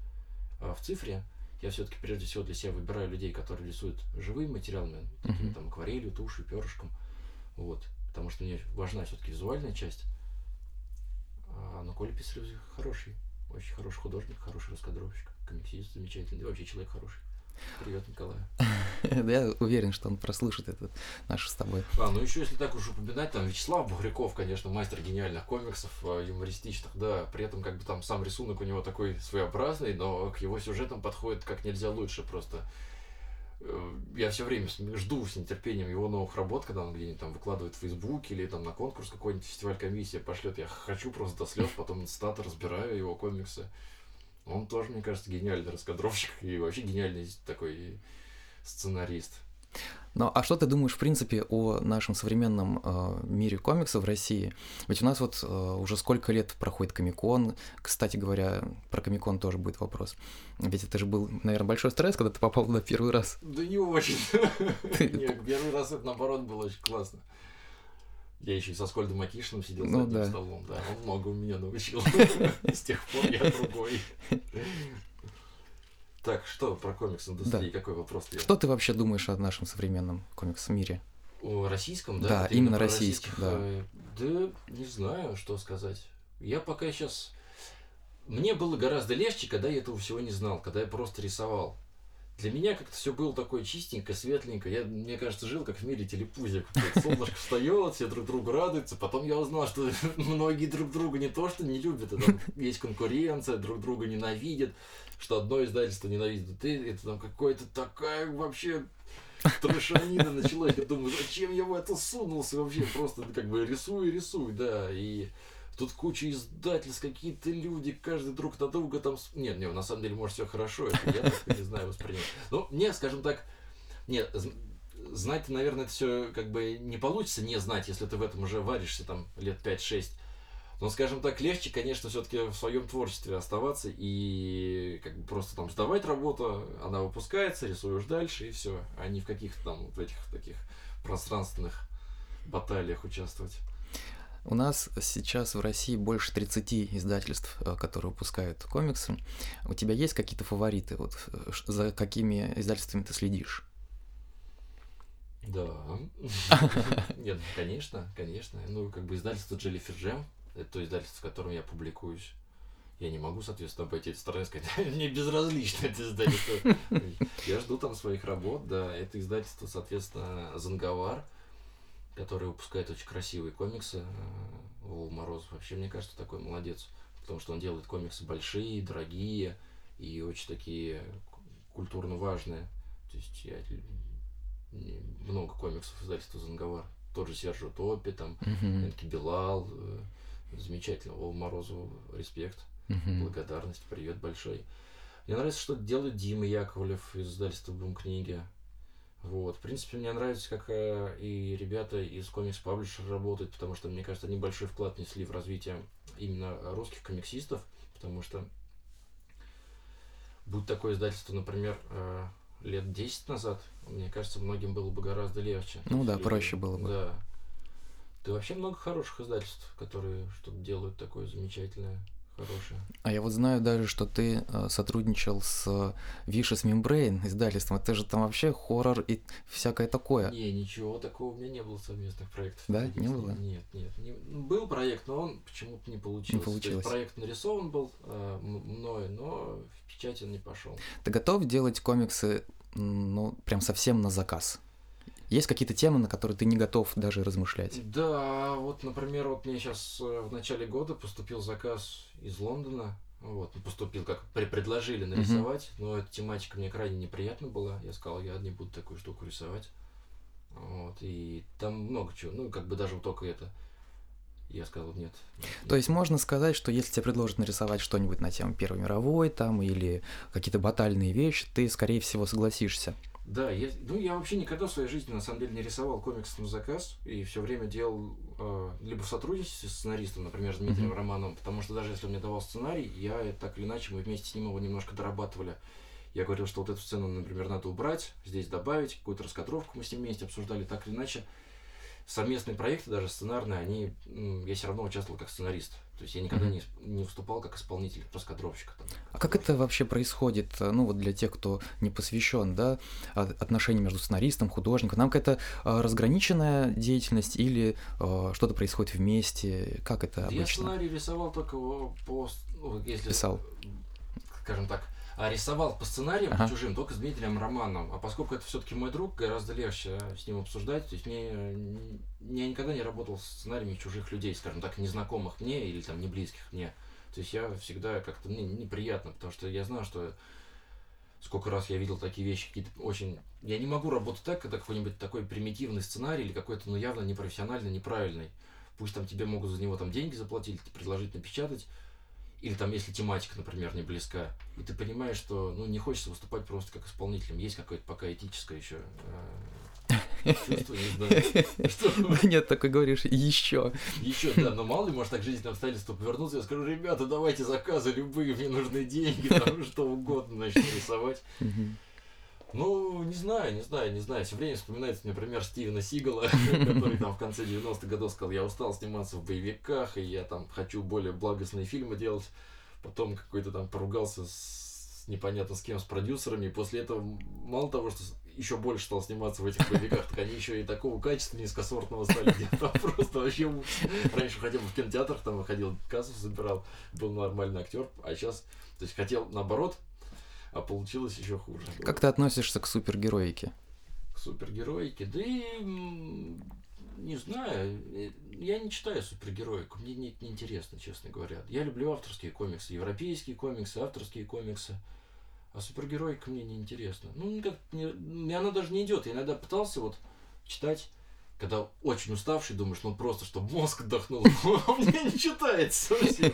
Speaker 3: а, в цифре, я все-таки прежде всего для себя выбираю людей, которые рисуют живыми материалами, такими
Speaker 2: Мгм.
Speaker 3: там акварелью, тушью, перышком. Вот. Потому что мне важна все-таки визуальная часть. А, но Коля Писарев хороший. Очень хороший художник, хороший раскадровщик, комиксист замечательный. И вообще человек хороший. Привет, Николай.
Speaker 2: Я уверен, что он прослушает этот наш с тобой.
Speaker 3: А, ну еще если так уж упоминать, там Вячеслав Бугряков, конечно, мастер гениальных комиксов, э, юмористичных, да, при этом как бы там сам рисунок у него такой своеобразный, но к его сюжетам подходит как нельзя лучше просто. Э, Я все время жду с нетерпением его новых работ, когда он где-нибудь там выкладывает в Фейсбуке или там на конкурс какой-нибудь фестиваль комиссия пошлет. Я хочу просто до слез, потом статы разбираю его комиксы. Он тоже, мне кажется, гениальный раскадровщик и вообще гениальный такой сценарист.
Speaker 2: Ну, а что ты думаешь, в принципе, о нашем современном э, мире комиксов в России? Ведь у нас вот э, уже сколько лет проходит Комикон. Кстати говоря, про Комикон тоже будет вопрос. Ведь это же был, наверное, большой стресс, когда ты попал туда первый раз.
Speaker 3: Да не очень. Нет, первый раз это наоборот было очень классно. Я еще и со Скольдом Макишиным сидел
Speaker 2: Ну
Speaker 3: за одним
Speaker 2: да.
Speaker 3: столом, да. Он много у меня научил. С тех пор я другой. Так, что про комикс-индустрии? Какой вопрос? я?
Speaker 2: Что ты вообще думаешь о нашем современном комикс-мире?
Speaker 3: О российском, да?
Speaker 2: Да, именно
Speaker 3: про
Speaker 2: российском, да.
Speaker 3: э, Да, не знаю, что сказать. Я пока сейчас... Мне было гораздо легче, когда я этого всего не знал, когда я просто рисовал. Для меня как-то все было такое чистенько, светленько. Я, мне кажется, жил как в мире телепузик. Солнышко встает, все друг другу радуются. Потом я узнал, что многие друг друга не то, что не любят, а там есть конкуренция, друг друга ненавидят, что одно издательство ненавидит, ты, это там какое-то такая вообще трешанина началась. Я думаю, зачем я в это сунулся вообще? Просто как бы рисую и рисую, да. И тут куча издательств, какие-то люди, каждый друг на друга там... Нет, нет, на самом деле, может, все хорошо, это я так не знаю воспринимать. Ну, мне, скажем так, нет, знать, наверное, это все как бы не получится не знать, если ты в этом уже варишься там лет 5-6. Но, скажем так, легче, конечно, все-таки в своем творчестве оставаться и как бы просто там сдавать работу, она выпускается, рисуешь дальше и все, а не в каких-то там вот этих таких пространственных баталиях участвовать.
Speaker 2: У нас сейчас в России больше 30 издательств, э, которые выпускают комиксы. У тебя есть какие-то фавориты? Вот э, за какими издательствами ты следишь?
Speaker 3: Да. Нет, ну, конечно, конечно. Ну, как бы издательство Jellyfish Jam, это то издательство, в котором я публикуюсь. Я не могу, соответственно, обойти эту сторону и сказать, мне безразлично это издательство. Я жду там своих работ, да. Это издательство, соответственно, Занговар, который выпускает очень красивые комиксы. Э, Вова Морозов вообще, мне кажется, такой молодец. Потому что он делает комиксы большие, дорогие и очень такие культурно важные. То есть я много комиксов издательства Занговар. Тот же Сержу Топи, там,
Speaker 2: Мгм,
Speaker 3: Энки Билал. э, Замечательно. Вова Морозову респект,
Speaker 2: мгм.
Speaker 3: благодарность, привет большой. Мне нравится, что делает Дима Яковлев из издательства Бум книги. Вот. В принципе, мне нравится, как э, и ребята из комикс паблишер работают, потому что, мне кажется, они большой вклад несли в развитие именно русских комиксистов, потому что будь такое издательство, например, э, лет 10 назад, мне кажется, многим было бы гораздо легче.
Speaker 2: Ну да,
Speaker 3: есть,
Speaker 2: проще было бы.
Speaker 3: Да. Да вообще много хороших издательств, которые что-то делают такое замечательное, хорошее.
Speaker 2: А я вот знаю даже, что ты э, сотрудничал с э, Vicious Membrane издательством. Это же там вообще хоррор и всякое такое.
Speaker 3: Не, ничего такого у меня не было совместных проектов.
Speaker 2: Да? Не было?
Speaker 3: Нет, нет. не- ну, был проект, но он почему-то не получился. Есть
Speaker 2: получилось.
Speaker 3: проект нарисован был э, м- мною, но в печать он не пошел.
Speaker 2: Ты готов делать комиксы, ну, прям совсем на заказ? Есть какие-то темы, на которые ты не готов даже размышлять?
Speaker 3: Да, вот, например, вот мне сейчас в начале года поступил заказ из Лондона. Вот, ну, поступил, как предложили нарисовать, но эта тематика мне крайне неприятна была. Я сказал, я не буду такую штуку рисовать. Вот, и там много чего, ну, как бы даже вот только это. Я сказал, нет,
Speaker 2: То есть можно сказать, что если тебе предложат нарисовать что-нибудь на тему Первой мировой там или какие-то батальные вещи, ты, скорее всего, согласишься.
Speaker 3: Да, я, ну я вообще никогда в своей жизни на самом деле не рисовал комикс на заказ и все время делал э, либо в сотрудничестве с сценаристом, например, с Дмитрием
Speaker 2: Мгм.
Speaker 3: Романовым, потому что даже если он мне давал сценарий, я так или иначе мы вместе с ним его немножко дорабатывали. Я говорил, что вот эту сцену, например, надо убрать, здесь добавить, какую-то раскадровку мы с ним вместе обсуждали, так или иначе. Совместные проекты, даже сценарные, они, я все равно участвовал как сценарист. То есть я никогда
Speaker 2: Мгм.
Speaker 3: не, не выступал как исполнитель, раскадровщик. Там,
Speaker 2: А как это вообще происходит, э, ну вот для тех, кто не посвящен, да, а- отношения между сценаристом, художником? Нам какая-то а, разграниченная деятельность или а, что-то происходит вместе? Как это
Speaker 3: Я
Speaker 2: обычно?
Speaker 3: сценарий рисовал только по, ну, если,
Speaker 2: Писал.
Speaker 3: скажем так, рисовал по сценариям
Speaker 2: Ага.
Speaker 3: чужим только с Дмитрием Романовым. А поскольку это все-таки мой друг, гораздо легче э, с ним обсуждать. То есть мне, э, я никогда не работал с сценариями чужих людей, скажем так, незнакомых мне или там не близких мне. То есть я всегда как-то мне неприятно, потому что я знаю, что сколько раз я видел такие вещи, какие-то очень... Я не могу работать так, когда какой-нибудь такой примитивный сценарий или какой-то, ну, явно непрофессиональный, неправильный. Пусть там тебе могут за него там деньги заплатить, предложить напечатать, или там, если тематика, например, не близка, и ты понимаешь, что, ну, не хочется выступать просто как исполнителем, есть какое-то пока этическое еще чувство, не знаю. Что?
Speaker 2: Нет, такой говоришь, еще.
Speaker 3: Еще, да, но мало ли, может, так жизненные обстоятельства повернуться, я скажу, ребята, давайте заказы любые, мне нужны деньги, там что угодно, начну рисовать. Ну, не знаю, не знаю, не знаю. Все время вспоминается, например, Стивена Сигала, который там в конце 90-х годов сказал, я устал сниматься в боевиках, и я там хочу более благостные фильмы делать. Потом какой-то там поругался с непонятно с кем, с продюсерами, и после этого мало того, что еще больше стал сниматься в этих боевиках, так они еще и такого качества низкосортного стали делать. Там просто вообще. Раньше хотел в кинотеатрах, там выходил, кассу забирал, был нормальный актер, а сейчас, то есть хотел наоборот, а получилось еще хуже.
Speaker 2: Как ты относишься к супергероике?
Speaker 3: К супергероике? Да и не знаю, э, я не читаю супергероику, мне не, не интересно, честно говоря. Я люблю авторские комиксы, европейские комиксы, авторские комиксы. А супергероика мне не интересна. Ну, никак не, мне она даже не идет. Я иногда пытался вот читать, когда очень уставший, думаешь, ну просто, чтобы мозг отдохнул. А мне не читается совсем.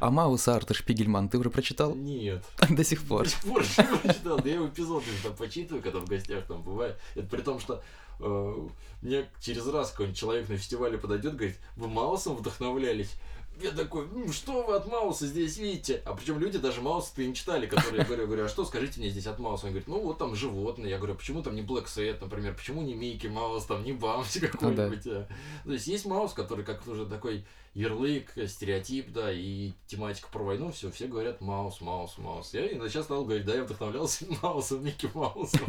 Speaker 2: А Мауса Арта Шпигельман ты уже прочитал?
Speaker 3: Нет.
Speaker 2: До сих пор.
Speaker 3: До сих пор не прочитал. Да я его эпизоды там почитываю, когда в гостях там бывает. Это при том, что э, мне через раз какой-нибудь человек на фестивале подойдет, говорит, вы Маусом вдохновлялись? Я такой, ну что вы от Мауса здесь видите? А причем люди даже Мауса-то и не читали, которые я говорю, говорю, а что скажите мне здесь от Мауса? Он говорит, ну вот там животные. Я говорю, «А почему там не Black Set, например, почему не Микки Маус, там не Бамси какой-нибудь. Ну, да. То есть есть Маус, который как уже такой ярлык, стереотип, да, и тематика про войну, все, все говорят Маус, Маус, Маус. Я сейчас стал говорить, да, я вдохновлялся Маусом, Микки Маусом.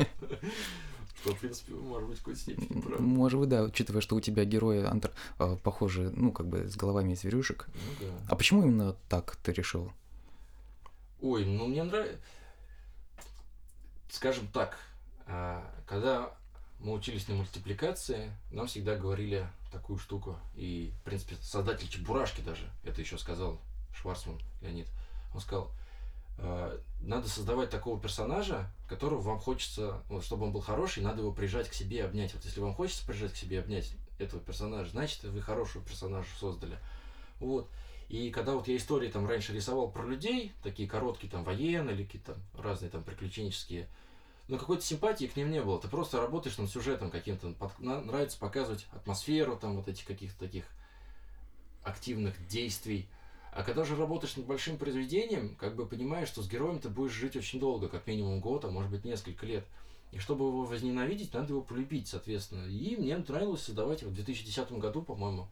Speaker 3: Что, в принципе, может быть, в какой-то степени правда.
Speaker 2: Может быть, да, учитывая, что у тебя герои антр... А, похожи, ну, как бы с головами зверюшек.
Speaker 3: Ну да.
Speaker 2: А почему именно так ты решил?
Speaker 3: Ой, ну мне нравится... Скажем так, а, когда мы учились на мультипликации, нам всегда говорили такую штуку. И, в принципе, создатель Чебурашки даже это еще сказал, Шварцман Леонид. Он сказал, «А, надо создавать такого персонажа, которого вам хочется, вот, чтобы он был хороший, надо его прижать к себе и обнять. Вот если вам хочется прижать к себе и обнять этого персонажа, значит, вы хорошего персонажа создали. Вот. И когда вот я истории там раньше рисовал про людей, такие короткие, там, военные или какие-то разные там приключенческие, но какой-то симпатии к ним не было. Ты просто работаешь над сюжетом каким-то, под, нравится показывать атмосферу там вот этих каких-то таких активных действий. А когда же работаешь над большим произведением, как бы понимаешь, что с героем ты будешь жить очень долго, как минимум год, а может быть несколько лет. И чтобы его возненавидеть, надо его полюбить, соответственно. И мне нравилось создавать его в 2010 году, по-моему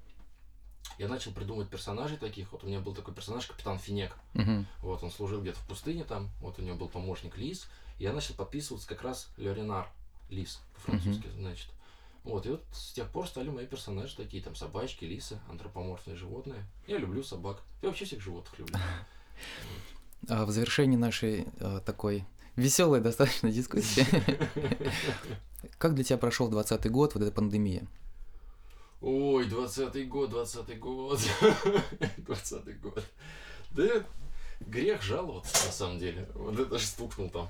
Speaker 3: я начал придумывать персонажей таких. Вот у меня был такой персонаж Капитан Финек.
Speaker 2: Мгм.
Speaker 3: Вот он служил где-то в пустыне там. Вот у него был помощник Лис. И я начал подписываться как раз Леринар. Лис по-французски, значит. Вот, и вот с тех пор стали мои персонажи такие, там, собачки, лисы, антропоморфные животные. Я люблю собак. Я вообще всех животных люблю.
Speaker 2: А в завершении нашей а, такой веселой достаточно дискуссии, как для тебя прошел 20 год, вот эта пандемия?
Speaker 3: Ой, двадцатый год, двадцатый год, двадцатый год. Да грех жаловаться, на самом деле. Вот это же стукнул там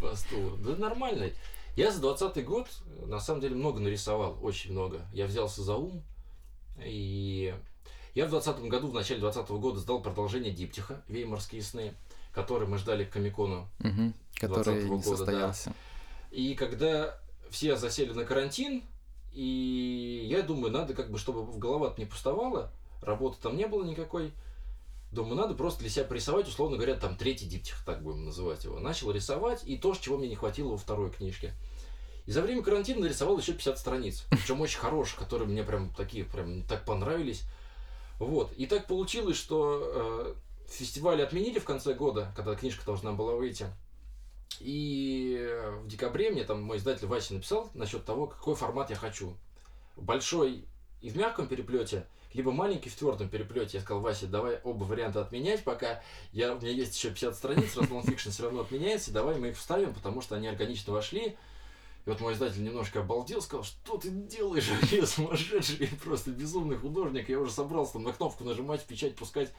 Speaker 3: по стулу. Да нормально. Я за двадцатый год, на самом деле, много нарисовал, очень много. Я взялся за ум, и я в двадцатом году, в начале двадцатого года сдал продолжение Диптиха «Веймарские сны», который мы ждали к Комикону.
Speaker 2: Мгм. Который
Speaker 3: 20-го
Speaker 2: не
Speaker 3: года, да.
Speaker 2: состоялся.
Speaker 3: И когда все засели на карантин, и я думаю, надо как бы, чтобы в голова не пустовала, работы там не было никакой, думаю, надо просто для себя порисовать, условно говоря, там третий диптих, так будем называть его. Начал рисовать, и то, чего мне не хватило во второй книжке. И за время карантина нарисовал еще 50 страниц, причем очень хороших, которые мне прям такие прям так понравились. Вот. И так получилось, что э, фестиваль отменили в конце года, когда книжка должна была выйти. И в декабре мне там мой издатель Вася написал насчет того, какой формат я хочу. Большой и в мягком переплете, либо маленький в твердом переплете. Я сказал, Вася, давай оба варианта отменять, пока я, у меня есть еще 50 страниц, раз нонфикшн все равно отменяется, давай мы их вставим, потому что они органично вошли. И вот мой издатель немножко обалдел, сказал, что ты делаешь, я сумасшедший, просто безумный художник, я уже собрался там на кнопку нажимать, печать пускать.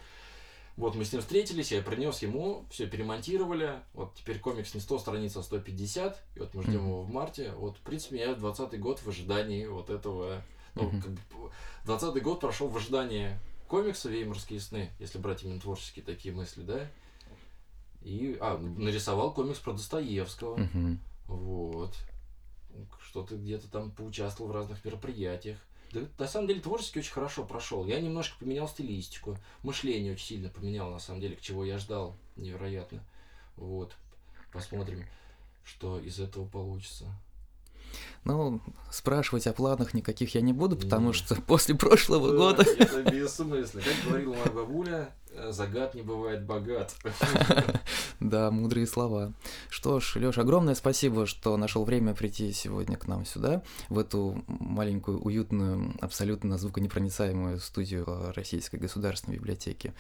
Speaker 3: Вот мы с ним встретились, я принес ему, все перемонтировали. Вот теперь комикс не 100 страниц, а 150. И вот мы ждем его в марте. Вот, в принципе, я 20 год в ожидании вот этого. Ну,
Speaker 2: Мгм.
Speaker 3: как бы, 20 год прошел в ожидании комикса «Веймарские сны», если брать именно творческие такие мысли, да. И, а, нарисовал комикс про Достоевского.
Speaker 2: Мгм.
Speaker 3: Вот. Что-то где-то там поучаствовал в разных мероприятиях. Да, на самом деле творчески очень хорошо прошел. Я немножко поменял стилистику. Мышление очень сильно поменял, на самом деле, к чего я ждал. Невероятно. Вот. Посмотрим. что из этого получится.
Speaker 2: Ну, спрашивать о планах никаких я не буду, потому что после прошлого
Speaker 3: Да,
Speaker 2: года...
Speaker 3: Это бессмысленно. Как говорила моя бабуля, загад не бывает богат.
Speaker 2: Да, мудрые слова. Что ж, Лёш, огромное спасибо, что нашел время прийти сегодня к нам сюда, в эту маленькую, уютную, абсолютно звуконепроницаемую студию э, Российской государственной библиотеки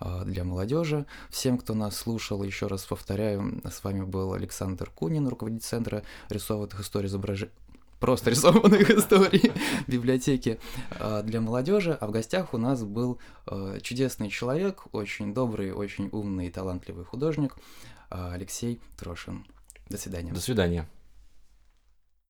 Speaker 2: э, для молодежи. Всем, кто нас слушал, еще раз повторяю, с вами был Александр Кунин, руководитель Центра рисованных историй изображений просто рисованных историй библиотеки э, для молодежи. А в гостях у нас был э, чудесный человек, очень добрый, очень умный и талантливый художник э, Алексей Трошин. До свидания.
Speaker 3: До свидания.